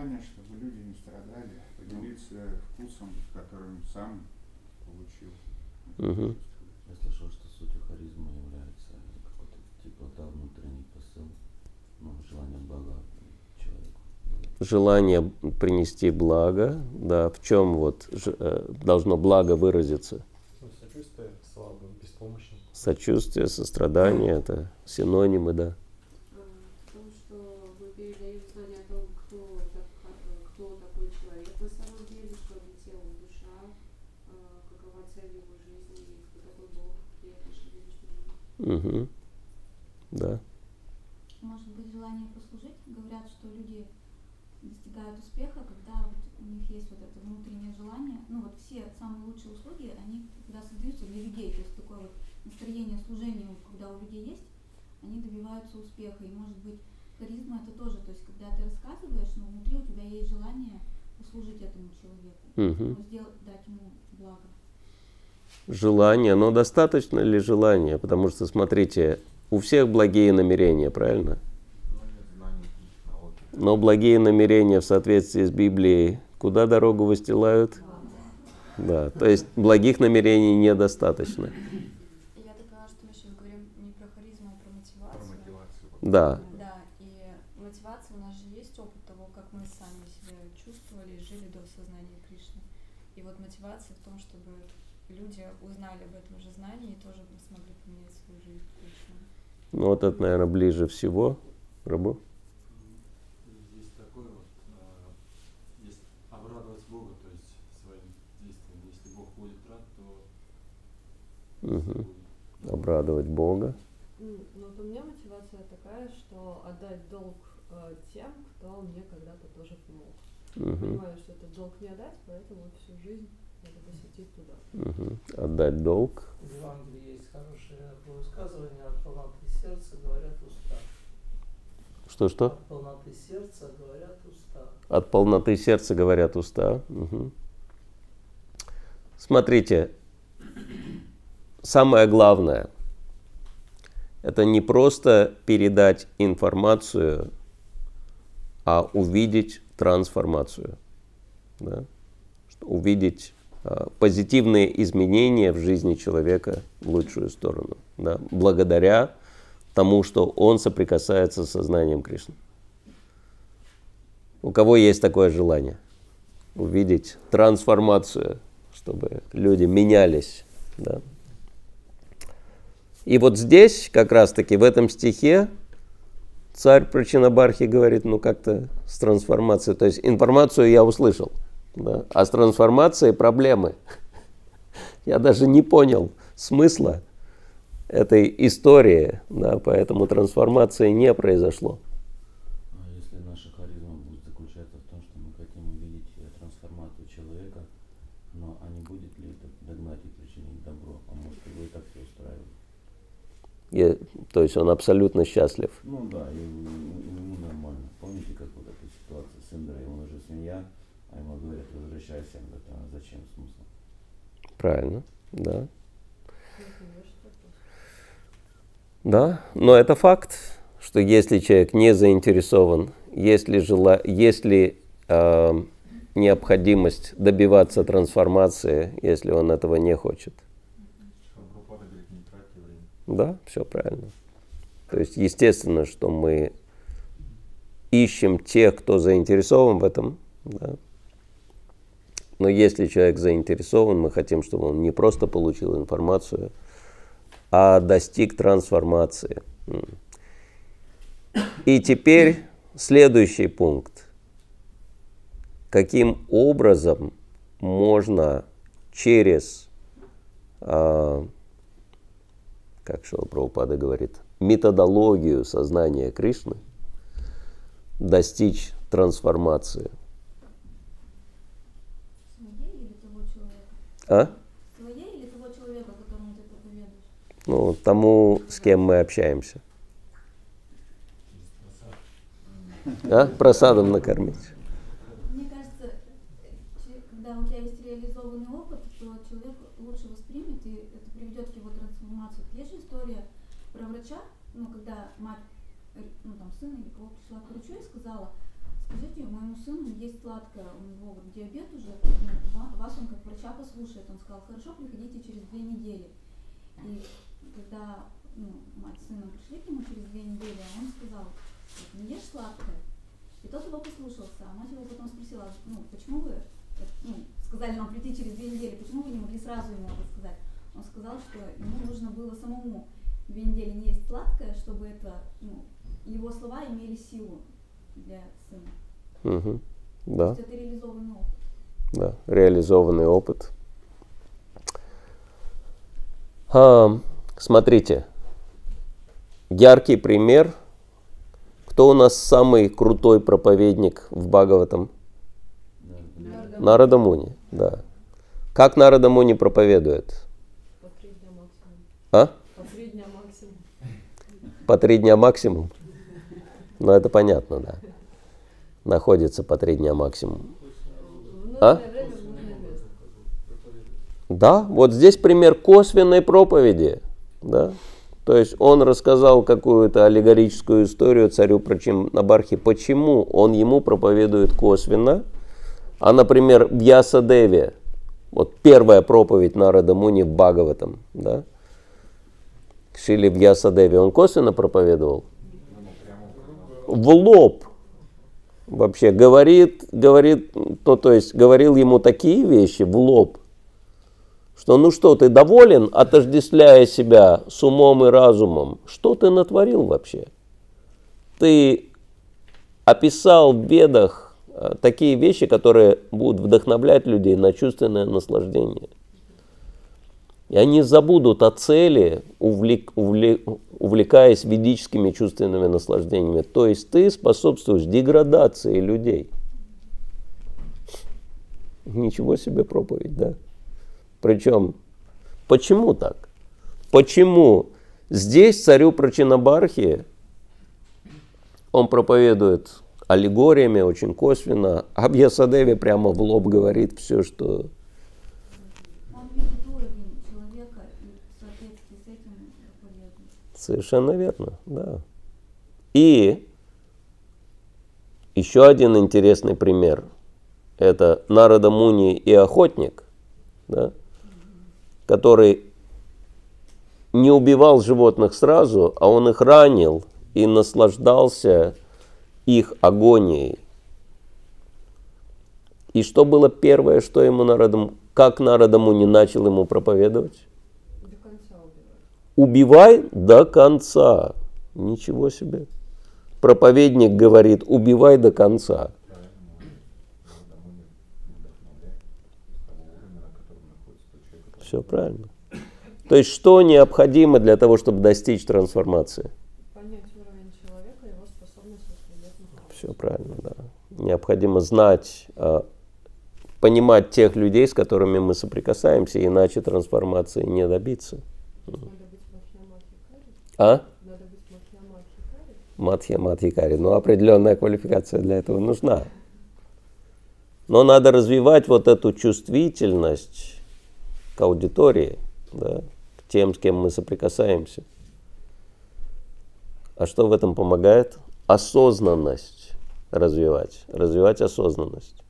Желание, чтобы люди не страдали, поделиться вкусом, которым сам получил. Мгм. Я слышал, что сутью харизмы является какой-то типа да, внутренний посыл, ну, желание блага человеку. Желание принести благо. Да, в чем вот ж- э, должно благо выразиться? Ну, сочувствие слабым, беспомощным. Сочувствие, сострадание – это синонимы, да. В том, что мы передаем знание о том, кто, так- кто такой человек на самом деле, что не тело, а душа, э, какова цель его жизни, и кто такой Бог, какие отношения Мгм. Да. Может быть, желание послужить. Говорят, что люди достигают успеха, когда вот у них есть вот это внутреннее желание. Ну вот все самые лучшие услуги, они когда создаются для людей, то есть такое вот настроение служения, когда у людей есть, они добиваются успеха. И может быть, харизма это тоже, то есть когда ты рассказываешь, но внутри у тебя есть желание послужить этому человеку, ну, сделать. Желание, но достаточно ли желания? Потому что, смотрите, у всех благие намерения, правильно? Но благие намерения в соответствии с Библией куда дорогу выстилают? Да, то есть благих намерений недостаточно. Я так поняла, что мы сейчас говорим не про харизму, а про Про мотивацию. мотивацию. Да, Да, и мотивация у нас же есть опыт того, как мы сами себя чувствовали и жили до осознания Кришны. И вот мотивация в том, чтобы люди узнали об этом же знании и тоже смогли поменять свою жизнь к лучшему. Ну вот это, наверное, ближе всего. Рабу? Есть такое вот, а, есть обрадовать Бога, то есть своим действием. Если Бог будет рад, то Мгм. Обрадовать Бога. Ну, ну, вот у меня мотивация такая, что отдать долг э, тем, кто мне когда-то тоже помог. Мгм. Понимаю, что этот долг не отдать, поэтому всю жизнь надо посвятить туда. Мгм. Отдать долг. В Евангелии есть хорошее высказывание от полноты сердца говорят уста. Что-что? От полноты сердца говорят уста. От полноты сердца говорят уста. Мгм. Смотрите, самое главное – это не просто передать информацию, а увидеть трансформацию. Да? Увидеть а, позитивные изменения в жизни человека в лучшую сторону. Да? Благодаря тому, что он соприкасается с сознанием Кришны. У кого есть такое желание? Увидеть трансформацию, чтобы люди менялись. Да. И вот здесь, как раз-таки в этом стихе, царь Прачинабархи говорит, ну как-то с трансформацией. То есть информацию я услышал, да, а с трансформацией проблемы. Я даже не понял смысла этой истории, да, поэтому трансформации не произошло. А если наша харизма будет заключаться в том, что мы хотим увидеть э, трансформацию человека, но а не будет ли это догнать и причинить добро? А может его и так все устраивает? И, то есть он абсолютно счастлив. Ну да, ему нормально. Помните, как вот эта ситуация с Индрой, он уже свинья, а ему говорят, возвращайся, он говорит, а зачем смысл? Правильно, да. Да, но это факт, что если человек не заинтересован, если, жела... если э, необходимость добиваться трансформации, если он этого не хочет. Да, все правильно. То есть естественно, что мы ищем тех, кто заинтересован в этом. Да. Но если человек заинтересован, мы хотим, чтобы он не просто получил информацию, а достиг трансформации. И теперь следующий пункт. Каким образом можно через, а, как Шила Прабхупада говорит, методологию сознания Кришны достичь трансформации? А? Ну, тому, с кем мы общаемся. А? Просадом накормить. Мне кажется, когда у тебя есть реализованный опыт, то человек лучше воспримет, и это приведет к его трансформации. Есть же история про врача, ну, когда мать, ну, там, сына или кого пришла к врачу и сказала, скажите, моему сыну есть сладкое, у него вот диабет уже, ну, вас он как врача послушает. Он сказал, хорошо, приходите через две недели. И когда ну, мать с сыном пришли к нему через две недели, он сказал, не ешь сладкое. И тот его послушался, а мать его потом спросила, ну, почему вы ну, сказали нам прийти через две недели, почему вы не могли сразу ему это сказать? Он сказал, что ему нужно было самому две недели не есть сладкое, чтобы это, ну, его слова имели силу для сына. Угу. Да. То есть это реализованный опыт. Да, реализованный опыт. А, смотрите, яркий пример. Кто у нас самый крутой проповедник в Бхагаватам? Нарада Муни, да. Как Нарада Муни проповедует? По три дня максимум. А? По три дня максимум. По три дня максимум? Ну, это понятно, да. Находится по три дня максимум. А? Да, вот здесь пример косвенной проповеди. Да? То есть он рассказал какую-то аллегорическую историю царю Прачинабархи, почему он ему проповедует косвенно. А, например, в Ясадеве, вот первая проповедь Нарада Муни в Бхагаватам, да? Шили в Ясадеве, он косвенно проповедовал? В лоб. Вообще говорит, говорит, ну то есть говорил ему такие вещи в лоб, что ну что, ты доволен, отождествляя себя с умом и разумом? Что ты натворил вообще? Ты описал в бедах э, такие вещи, которые будут вдохновлять людей на чувственное наслаждение. И они забудут о цели, увлек, увлек, увлекаясь ведическими чувственными наслаждениями. То есть ты способствуешь деградации людей. Ничего себе проповедь, да? Причем, почему так? Почему здесь царю Прачинабархи он проповедует аллегориями очень косвенно, а в Ясадеве прямо в лоб говорит все, что... Совершенно верно, да. И еще один интересный пример. Это Нарада Муни и охотник, да, который не убивал животных сразу, а он их ранил и наслаждался их агонией. И что было первое, что ему народом, как народому не начал ему проповедовать? До конца убивать. Убивай до конца. Ничего себе. Проповедник говорит, убивай до конца. Все правильно. То есть что необходимо для того, чтобы достичь трансформации? Понять уровень человека, его способность воспринять Все правильно, да. Необходимо знать, а, понимать тех людей, с которыми мы соприкасаемся, иначе трансформации не добиться. А? Матхья Матхикари. Ну, определенная квалификация для этого нужна. Но надо развивать вот эту чувствительность к аудитории, да, к тем, с кем мы соприкасаемся. А что в этом помогает? Осознанность развивать. Развивать осознанность.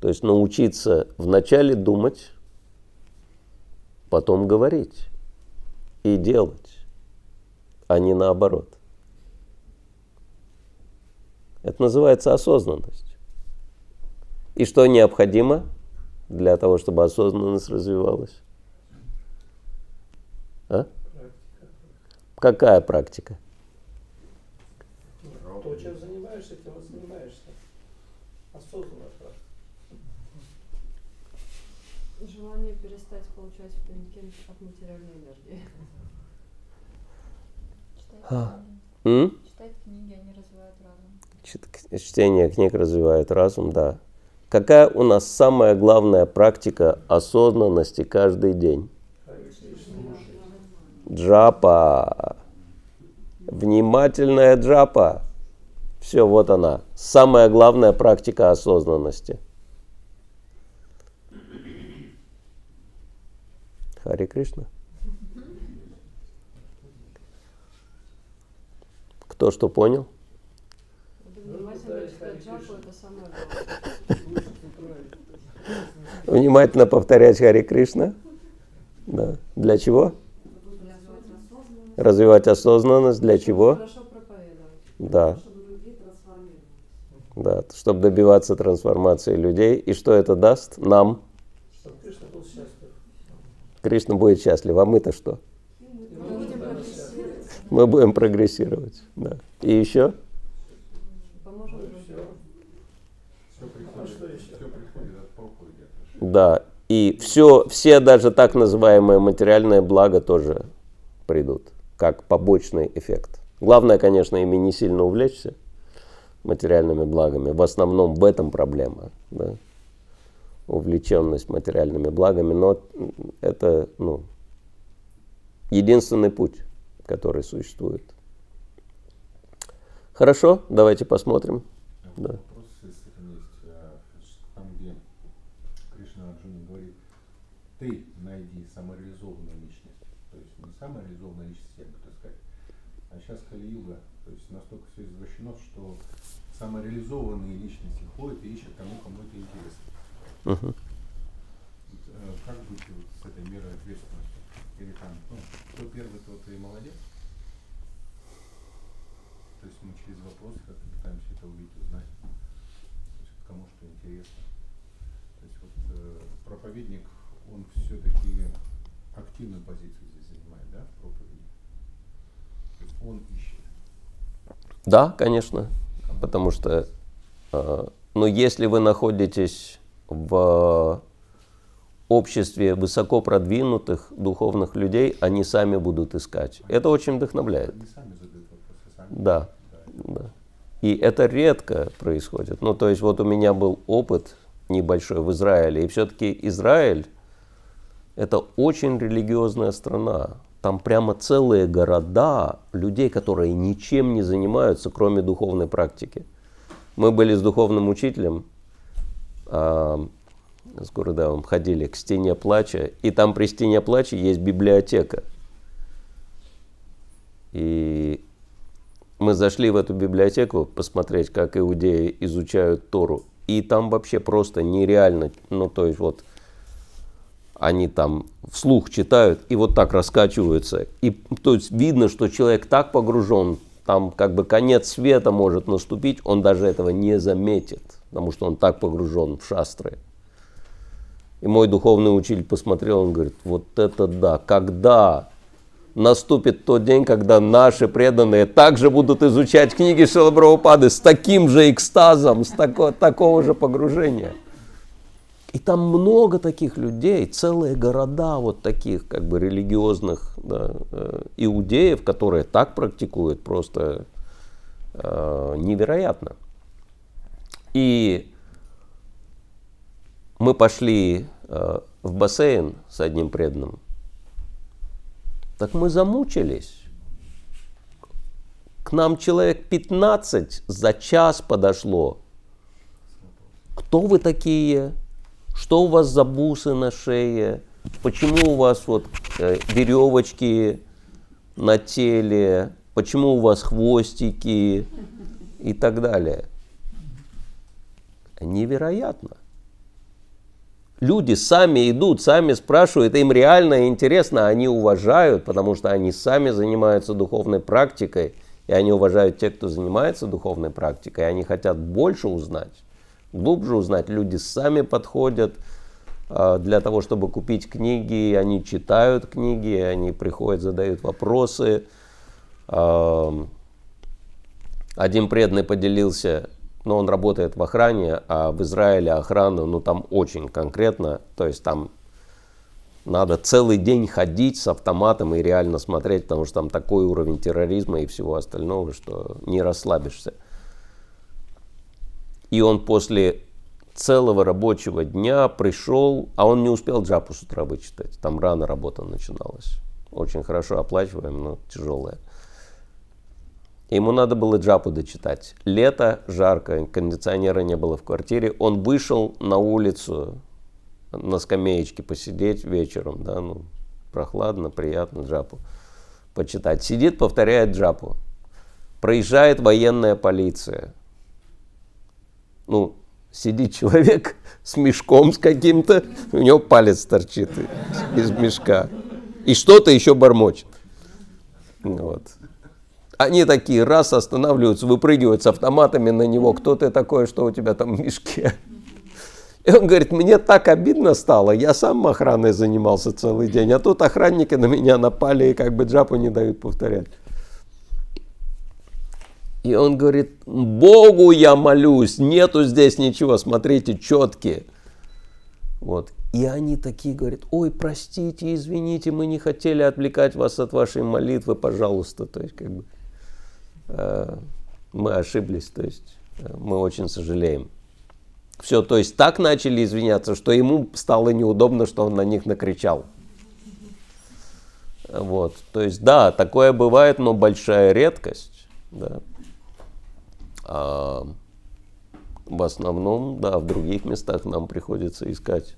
То есть научиться вначале думать, потом говорить и делать, а не наоборот. Это называется осознанность. И что необходимо для того, чтобы осознанность развивалась? А? Какая практика? То, чем занимаешься, тем и занимаешься. Осознанная практика. Желание перестать получать в контент от материальной энергии. А. Читать книги, они развивают разум. Чтение книг развивает разум, да. Какая у нас самая главная практика осознанности каждый день? Джапа. Внимательная джапа. Все, вот она. Самая главная практика осознанности. Хари Кришна. Кто что понял? Внимательно читать джапу это самое главное. Внимательно повторять Хари Кришна. Да. Для чего? Развивать осознанность. Для чего? Да. Да, чтобы добиваться трансформации людей. И что это даст нам? Чтобы Кришна. Кришна будет счастлив, а мы-то что? Мы будем прогрессировать. Да. И еще? Поможем другим. Все приходит, все приходит от проповеди. Да. И все, все даже так называемые материальные блага тоже придут, как побочный эффект. Главное, конечно, ими не сильно увлечься материальными благами. В основном в этом проблема. Да? Увлеченность материальными благами. Но это ну, единственный путь, который существует. Хорошо, давайте посмотрим. Да. Вопрос с этим есть. а, Там, где Кришна Арджуне говорит, ты найди самореализованную личность. То есть не самореализованная личность, я бы так сказать. А сейчас Кали-юга, то есть настолько все извращено, что самореализованные личности ходят и ищут тому, кому это интересно. Э, Как быть вот с этой мерой ответственности? Или там, ну, кто первый, тот и молодец? То есть мы через вопросы как-то пытаемся это увидеть, узнать. То есть кому что интересно. То есть вот э, проповедник, активную позицию здесь занимает, да, в проповеди? То есть он ищет. Да, конечно. Потому что, э, ну, если вы находитесь в обществе высоко продвинутых духовных людей, они сами будут искать. Это очень вдохновляет. Они сами задают вопросы, сами. Да, да. И это редко происходит. Ну, то есть вот у меня был опыт небольшой в Израиле, и все-таки Израиль это очень религиозная страна. Там прямо целые города людей, которые ничем не занимаются, кроме духовной практики. Мы были с духовным учителем, а, с Гурудевым, ходили к стене плача, и там при стене плача есть библиотека. И мы зашли в эту библиотеку посмотреть, как иудеи изучают Тору. И там вообще просто нереально, ну то есть вот они там вслух читают и вот так раскачиваются. И то есть видно, что человек так погружен, там как бы конец света может наступить, он даже этого не заметит, потому что он так погружен в шастры. И мой духовный учитель посмотрел, он говорит, вот это да, когда наступит тот день, когда наши преданные также будут изучать книги Шилабрахупады с таким же экстазом, с тако, такого же погружения. И там много таких людей, целые города вот таких как бы религиозных да, э, иудеев, которые так практикуют, просто э, невероятно. И мы пошли э, в бассейн с одним преданным. Так мы замучились. К нам человек 15 за час подошло. Кто вы такие? Что у вас за бусы на шее? Почему у вас вот э, веревочки на теле? Почему у вас хвостики? И так далее. Невероятно. Люди сами идут, сами спрашивают, им реально интересно, они уважают, потому что они сами занимаются духовной практикой, и они уважают тех, кто занимается духовной практикой, и они хотят больше узнать, глубже узнать. Люди сами подходят э, для того, чтобы купить книги, они читают книги, они приходят, задают вопросы. Один преданный поделился, но он работает в охране, а в Израиле охрана, ну там очень конкретно, то есть там надо целый день ходить с автоматом и реально смотреть, потому что там такой уровень терроризма и всего остального, что не расслабишься. И он после целого рабочего дня пришел, а он не успел джапу с утра вычитать. Там рано работа начиналась. Очень хорошо оплачиваем, но тяжелая. Ему надо было джапу дочитать. Лето, жарко, кондиционера не было в квартире. Он вышел на улицу, на скамеечке посидеть вечером, да, ну, прохладно, приятно джапу почитать. Сидит, повторяет джапу. Проезжает военная полиция. Ну, сидит человек с мешком с каким-то, у него палец торчит из мешка. И что-то еще бормочет. Вот. Они такие раз останавливаются, выпрыгивают с автоматами на него. Кто ты такой, что у тебя там в мешке? И он говорит, мне так обидно стало, я сам охраной занимался целый день, а тут охранники на меня напали и как бы джапу не дают повторять. И он говорит, Богу я молюсь, нету здесь ничего, смотрите, четкие. Вот. И они такие говорят, ой, простите, извините, мы не хотели отвлекать вас от вашей молитвы, пожалуйста. То есть, как бы, э, мы ошиблись, то есть, э, мы очень сожалеем. Все, то есть так начали извиняться, что ему стало неудобно, что он на них накричал. Вот, то есть да, такое бывает, но большая редкость. Да. А в основном, да, в других местах нам приходится искать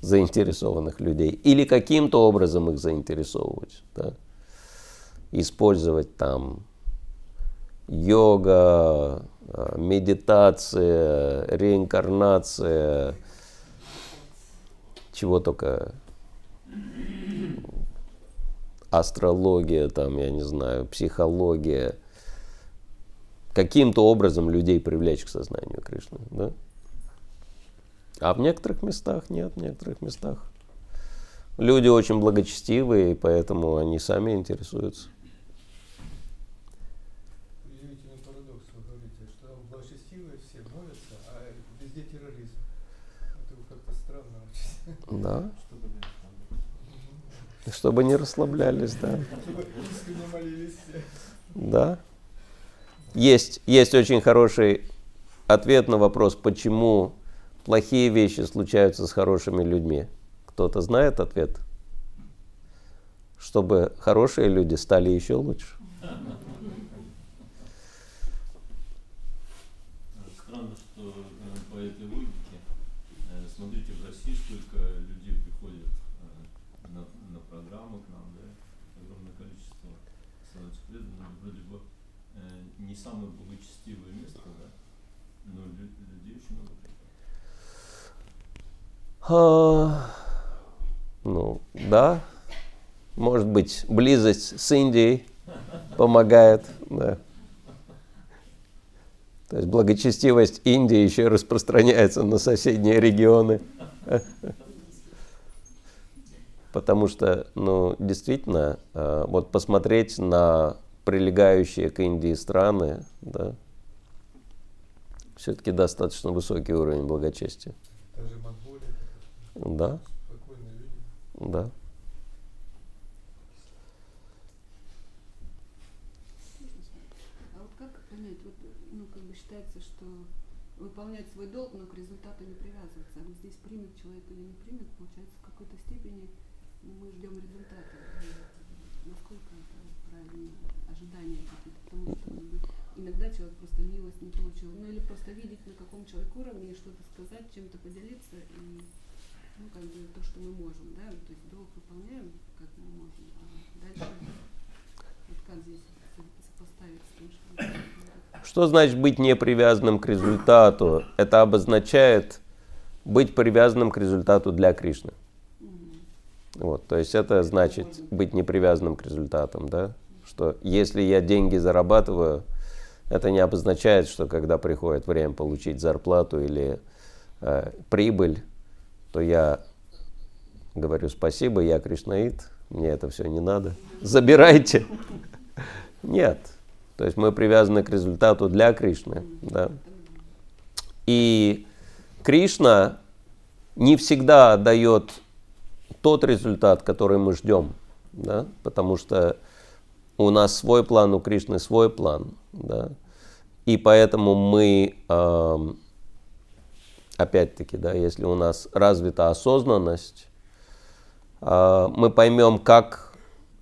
заинтересованных людей или каким-то образом их заинтересовывать, да. использовать там йога, Э, медитация, реинкарнация, чего только астрология, там, я не знаю, психология, каким-то образом людей привлечь к сознанию Кришны. Да? А в некоторых местах нет, в некоторых местах. Люди очень благочестивые, поэтому они сами интересуются. Да. Чтобы не расслаблялись, да. Да. Есть, есть очень хороший ответ на вопрос, почему плохие вещи случаются с хорошими людьми. Кто-то знает ответ? Чтобы хорошие люди стали еще лучше. Ну, да. Может быть, близость с Индией помогает. Да. То есть благочестивость Индии еще распространяется на соседние регионы. Потому что, ну, действительно, а, вот посмотреть на прилегающие к Индии страны, да, все-таки достаточно высокий уровень благочестия. Да. Да. А вот как понять, вот, ну, как бы считается, что выполнять свой долг, но к результату не привязываться. А вот здесь примет человек или не примет, получается, в какой-то степени мы ждем результата. Насколько это правильно ожидания какие-то, потому что иногда человек просто милость не получил. Ну или просто видеть, на каком человек уровне, что-то сказать, чем-то поделиться и ну, как бы то, что мы можем, да, то есть долг выполняем, как мы можем, а дальше вот как здесь сопоставить с тем, что... Что значит быть не привязанным к результату? Это обозначает быть привязанным к результату для Кришны. Вот, то есть это значит быть не привязанным к результатам, да? что если я деньги зарабатываю, это не обозначает, что когда приходит время получить зарплату или э, прибыль, то я говорю спасибо, я кришнаит, мне это все не надо, забирайте. Нет. То есть мы привязаны к результату для Кришны. Да? И Кришна не всегда дает тот результат, который мы ждем. Да? Потому что у нас свой план, у Кришны свой план. Да? И поэтому мы, э, опять-таки, да, если у нас развита осознанность, э, мы поймем, как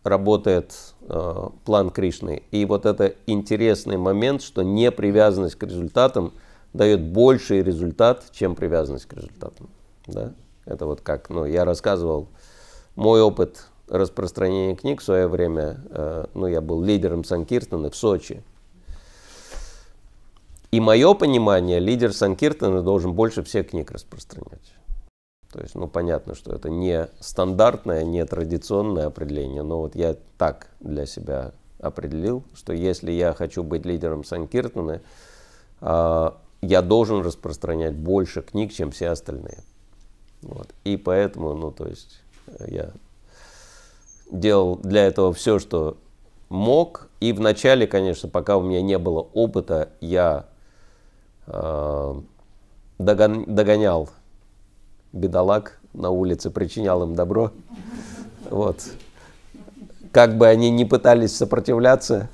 работает э, план Кришны. И вот это интересный момент, что непривязанность к результатам дает больший результат, чем привязанность к результатам. Да? Это вот как, ну, я рассказывал мой опыт распространения книг в свое время, э, ну, я был лидером Санкиртана в Сочи. И мое понимание, лидер Санкиртана должен больше всех книг распространять. То есть, ну, понятно, что это не стандартное, не традиционное определение, но вот я так для себя определил, что если я хочу быть лидером Санкиртана, э, я должен распространять больше книг, чем все остальные. Вот. И поэтому, ну, то есть, я делал для этого все, что мог. И вначале, конечно, пока у меня не было опыта, я э, догон, догонял бедолаг на улице, причинял им добро. Вот. Как бы они ни пытались сопротивляться,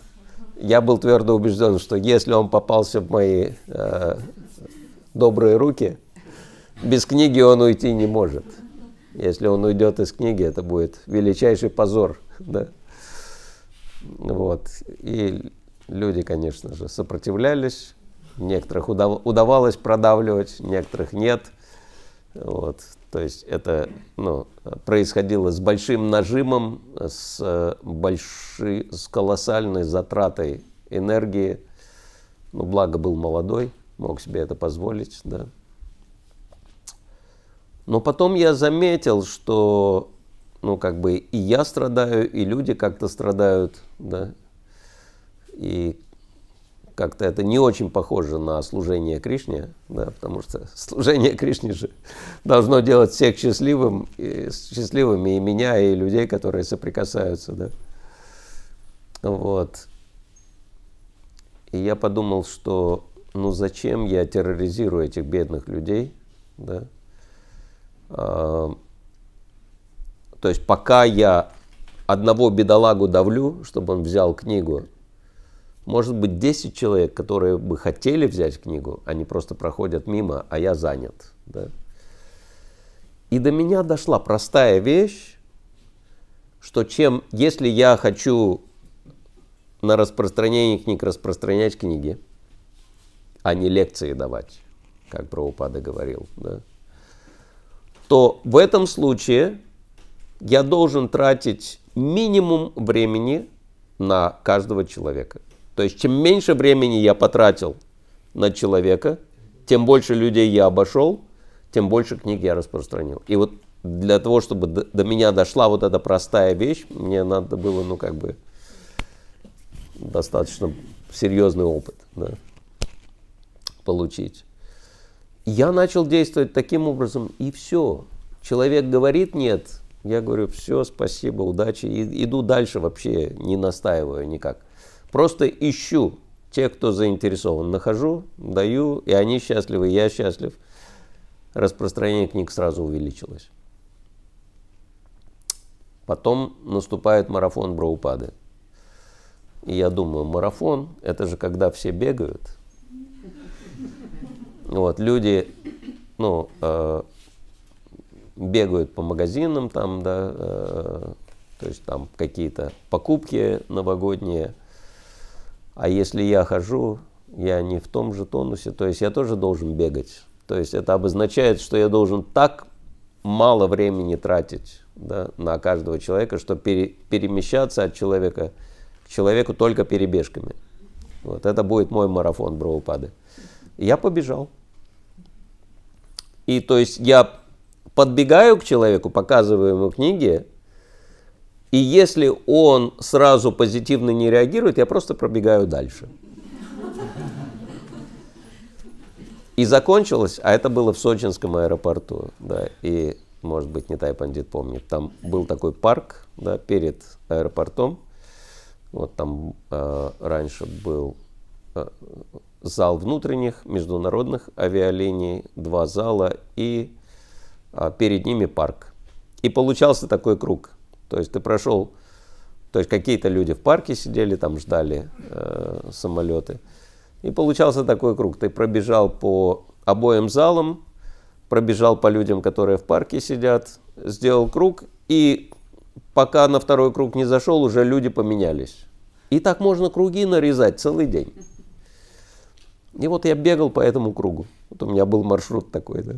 я был твердо убежден, что если он попался в мои э, добрые руки, без книги он уйти не может. Если он уйдет из книги, это будет величайший позор. Да? Вот. И люди, конечно же, сопротивлялись. Некоторых удав- удавалось продавливать, некоторых нет. Вот. То есть это ну, происходило с большим нажимом, с, большой, с колоссальной затратой энергии. Ну, благо был молодой, мог себе это позволить. Да. Но потом я заметил, что ну, как бы и я страдаю, и люди как-то страдают, да, и как-то это не очень похоже на служение Кришне, да, потому что служение Кришне же должно делать всех счастливым, и, счастливыми и меня, и людей, которые соприкасаются, да. Вот. И я подумал, что ну зачем я терроризирую этих бедных людей, да, а, то есть пока я одного бедолагу давлю, чтобы он взял книгу, может быть 10 человек, которые бы хотели взять книгу, они просто проходят мимо, а я занят. Да? И до меня дошла простая вещь, что чем, если я хочу на распространение книг распространять книги, а не лекции давать, как Прабхупада говорил, да, то в этом случае я должен тратить минимум времени на каждого человека. То есть чем меньше времени я потратил на человека, тем больше людей я обошел, тем больше книг я распространил. И вот для того, чтобы до, до меня дошла вот эта простая вещь, мне надо было, ну, как бы, достаточно серьезный опыт да, получить я начал действовать таким образом, и все. Человек говорит нет, я говорю, все, спасибо, удачи, и иду дальше вообще, не настаиваю никак. Просто ищу тех, кто заинтересован, нахожу, даю, и они счастливы, я счастлив. Распространение книг сразу увеличилось. Потом наступает марафон Браупады. И я думаю, марафон, это же когда все бегают – вот, люди, ну, э, бегают по магазинам там, да, э, то есть там какие-то покупки новогодние. А если я хожу, я не в том же тонусе, то есть я тоже должен бегать. То есть это обозначает, что я должен так мало времени тратить да, на каждого человека, что пере, перемещаться от человека к человеку только перебежками. Вот это будет мой марафон Браупады. Я побежал. И то есть я подбегаю к человеку, показываю ему книги, И если он сразу позитивно не реагирует, я просто пробегаю дальше. И закончилось, а это было в Сочинском аэропорту, да, и, может быть, не тай пандит помнит, там был такой парк, да, перед аэропортом, вот там э, раньше был э, зал внутренних международных авиалиний, два зала и э, перед ними парк. И получался такой круг. То есть ты прошел, то есть какие-то люди в парке сидели, там ждали э, самолеты. И получался такой круг. Ты пробежал по обоим залам, пробежал по людям, которые в парке сидят, сделал круг, и пока на второй круг не зашел, уже люди поменялись. И так можно круги нарезать целый день. И вот я бегал по этому кругу. Вот у меня был маршрут такой, да.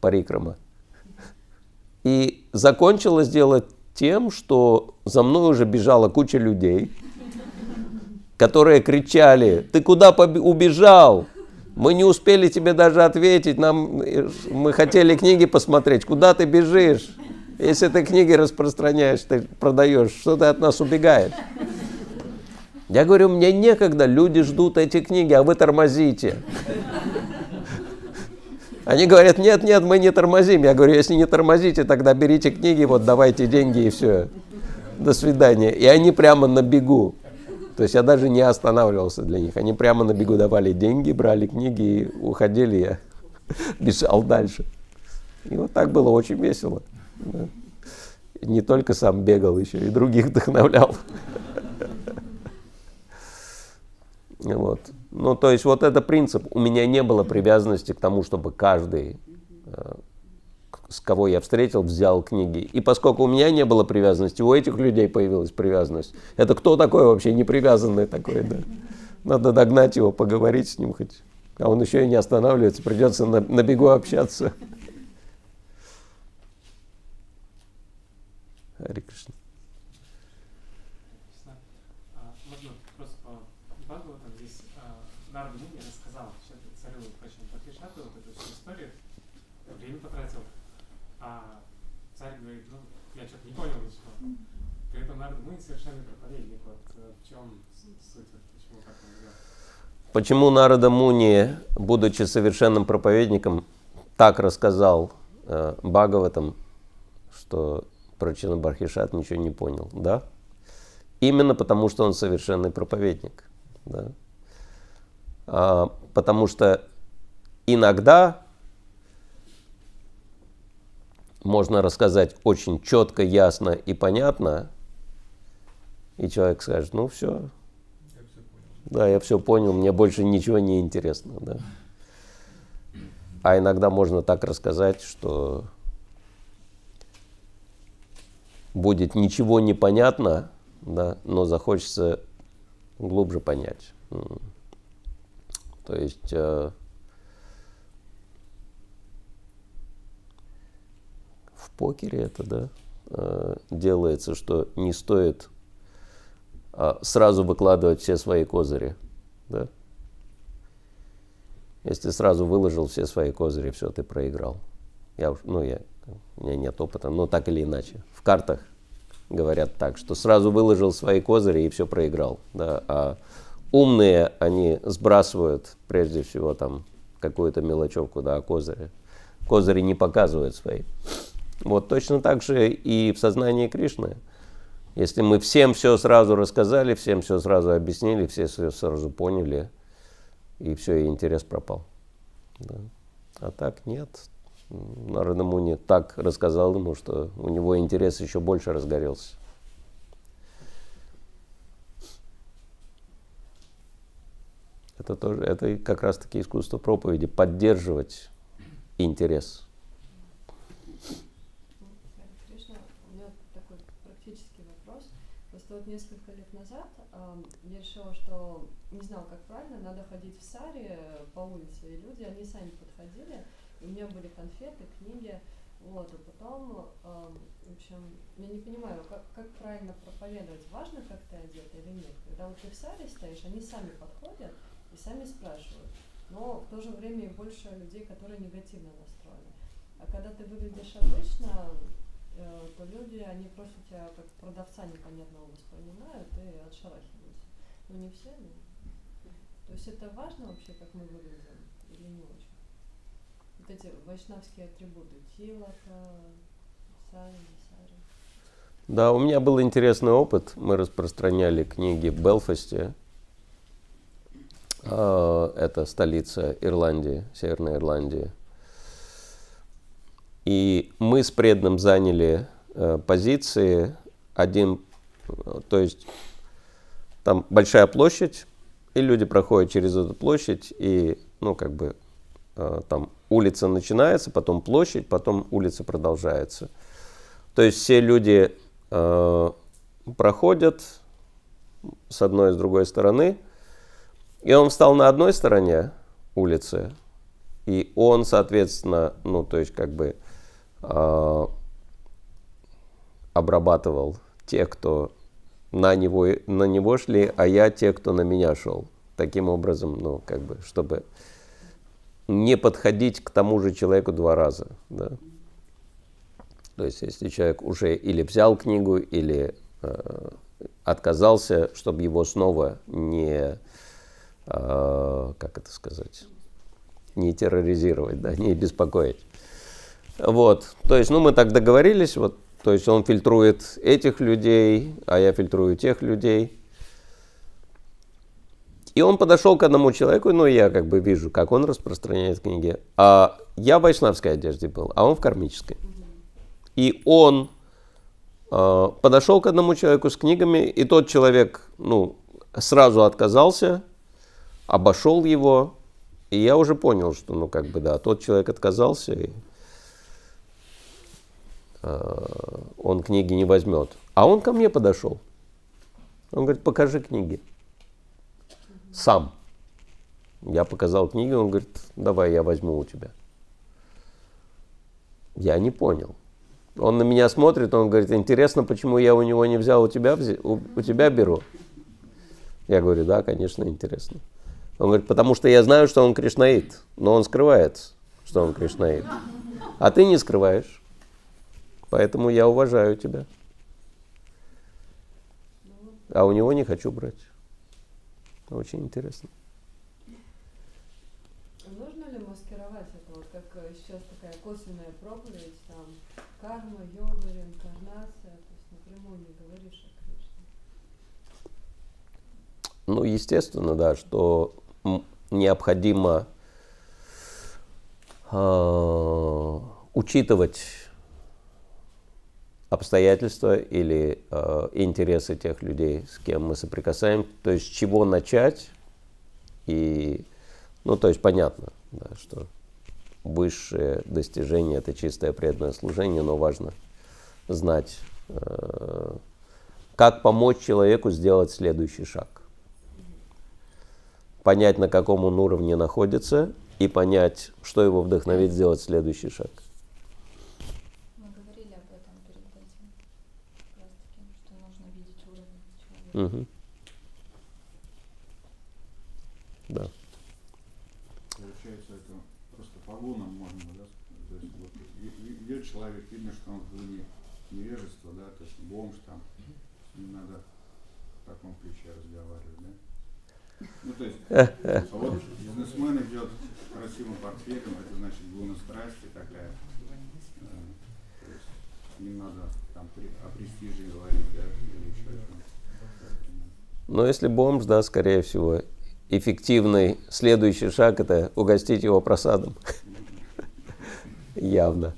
Парикрама. И закончилось дело тем, что за мной уже бежала куча людей – которые кричали, ты куда убежал? Мы не успели тебе даже ответить, нам, мы хотели книги посмотреть, куда ты бежишь? Если ты книги распространяешь, ты продаешь, что ты от нас убегаешь? Я говорю, мне некогда, люди ждут эти книги, а вы тормозите. Они говорят, нет, нет, мы не тормозим. Я говорю, если не тормозите, тогда берите книги, вот давайте деньги и все. До свидания. И они прямо на бегу. То есть я даже не останавливался для них. Они прямо на бегу давали деньги, брали книги и уходили. Я бежал дальше. И вот так было очень весело. Не только сам бегал, еще и других вдохновлял. Вот. Ну, то есть вот это принцип. У меня не было привязанности к тому, чтобы каждый э, с кого я встретил, взял книги. И поскольку у меня не было привязанности, у этих людей появилась привязанность. Это кто такой вообще непривязанный такой, да? Надо догнать его, поговорить с ним хоть. А он еще и не останавливается, придется на, на бегу общаться. Хари Кришна. Почему Нарада Муни, будучи совершенным проповедником, так рассказал э, Бхагаватам, что про Чинабархишат ничего не понял, да? Именно потому, что он совершенный проповедник, да? А, потому что иногда можно рассказать очень четко, ясно и понятно, и человек скажет, ну все, да, я все понял, мне больше ничего не интересно. Да. А иногда можно так рассказать, что будет ничего не понятно, да, но захочется глубже понять. То есть э, в покере это да, э, делается, что не стоит сразу выкладывать все свои козыри. Да? Если сразу выложил все свои козыри, все, ты проиграл. Я, ну, я, у меня нет опыта, но так или иначе. В картах говорят так, что сразу выложил свои козыри и все проиграл. Да? А умные, они сбрасывают прежде всего там какую-то мелочевку, да, козыри. Козыри не показывают свои. Вот точно так же и в сознании Кришны. Если мы всем все сразу рассказали, всем все сразу объяснили, все все сразу поняли, и все, и интерес пропал. Да. А так нет. Нарада Муни так рассказал ему, что у него интерес еще больше разгорелся. Это тоже, это как раз таки искусство проповеди, поддерживать интерес. вот несколько лет назад э, я решила, что не знала, как правильно, надо ходить в саре по улице, и люди, они сами подходили, у меня были конфеты, книги, вот, и потом, э, в общем, я не понимаю, как, как правильно проповедовать, важно, как ты одет или нет. Когда вот ты в саре стоишь, они сами подходят и сами спрашивают. Но в то же время и больше людей, которые негативно настроены. А когда ты выглядишь обычно, э, то люди, они просто тебя как продавца непонятного воспринимают и отшарахиваются. Ну не все, но... То есть это важно вообще, как мы выглядим, или не очень? Вот эти вайшнавские атрибуты, тилака, сари, сари. Да, у меня был интересный опыт. Мы распространяли книги в Белфасте. А, Это столица Ирландии, Северной Ирландии. И мы с преданным заняли э, позиции один, то есть там большая площадь, и люди проходят через эту площадь, и, ну, как бы, э, там улица начинается, потом площадь, потом улица продолжается. То есть все люди э, проходят с одной и с другой стороны, и он встал на одной стороне улицы, и он, соответственно, ну, то есть, как бы, э, обрабатывал тех, кто на него, на него шли, а я те, кто на меня шел. Таким образом, ну, как бы, чтобы не подходить к тому же человеку два раза. Да? То есть, если человек уже или взял книгу, или э, отказался, чтобы его снова не, э, как это сказать, не терроризировать, да, не беспокоить. Вот, то есть, ну, мы так договорились, вот, то есть он фильтрует этих людей, а я фильтрую тех людей. И он подошел к одному человеку, ну, я как бы вижу, как он распространяет книги. А я в вайшнавской одежде был, а он в кармической. И он э, подошел к одному человеку с книгами, и тот человек, ну, сразу отказался, обошел его, и я уже понял, что, ну, как бы, да, тот человек отказался, и он книги не возьмет. А он ко мне подошел. Он говорит, покажи книги. Сам. Я показал книги, он говорит, давай я возьму у тебя. Я не понял. Он на меня смотрит, он говорит, интересно, почему я у него не взял, у тебя, у, у тебя беру. Я говорю, да, конечно, интересно. Он говорит, потому что я знаю, что он кришнаит, но он скрывает, что он кришнаит. А ты не скрываешь. Поэтому я уважаю тебя. А у него не хочу брать. Очень интересно. Нужно ли маскировать это, вот как э, сейчас такая косвенная проповедь, там, карма, йога, реинкарнация, то есть напрямую не говоришь о Кришне? Ну, естественно, да, что необходимо э, учитывать обстоятельства или э, интересы тех людей, с кем мы соприкасаем, то есть с чего начать? И, ну, то есть понятно, да, что высшее достижение это чистое преданное служение, но важно знать, э, как помочь человеку сделать следующий шаг, понять, на каком он уровне находится, и понять, что его вдохновит сделать следующий шаг. Угу. Да. Получается, это просто по гунам можно, да? То есть вот идет человек, видно, что он в глубине невежества, да, то есть бомж там, ним надо в таком ключе разговаривать, да? Ну, то есть, а вот бизнесмен идет с красивым портфелем, это значит гуна страсти такая. То есть, ним надо там о престиже говорить, да. Но если бомж, да, скорее всего, эффективный следующий шаг – это угостить его просадом. Явно.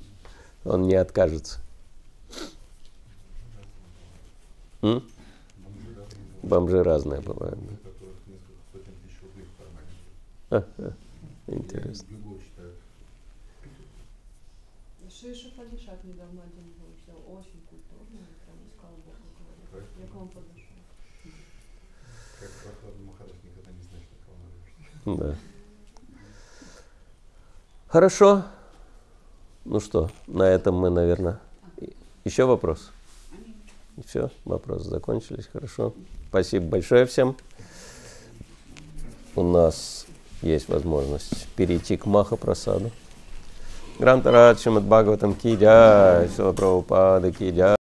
Он не откажется. Бомжи разные бывают. Да. Интересно. Шиша Фалишат недавно был, все очень культурный, прям искал Бога говорит. Я к вам подошел. Как прохладный Махарадж никогда не знаешь, на кого Да. Хорошо. Ну что, на этом мы, наверное. Еще вопрос? Все, вопросы закончились. Хорошо. Спасибо большое всем. У нас есть возможность перейти к Маха Просаду. Грантарад Шимад Бхагаватам Ки Джай, Шила Прабхупада Ки Джай.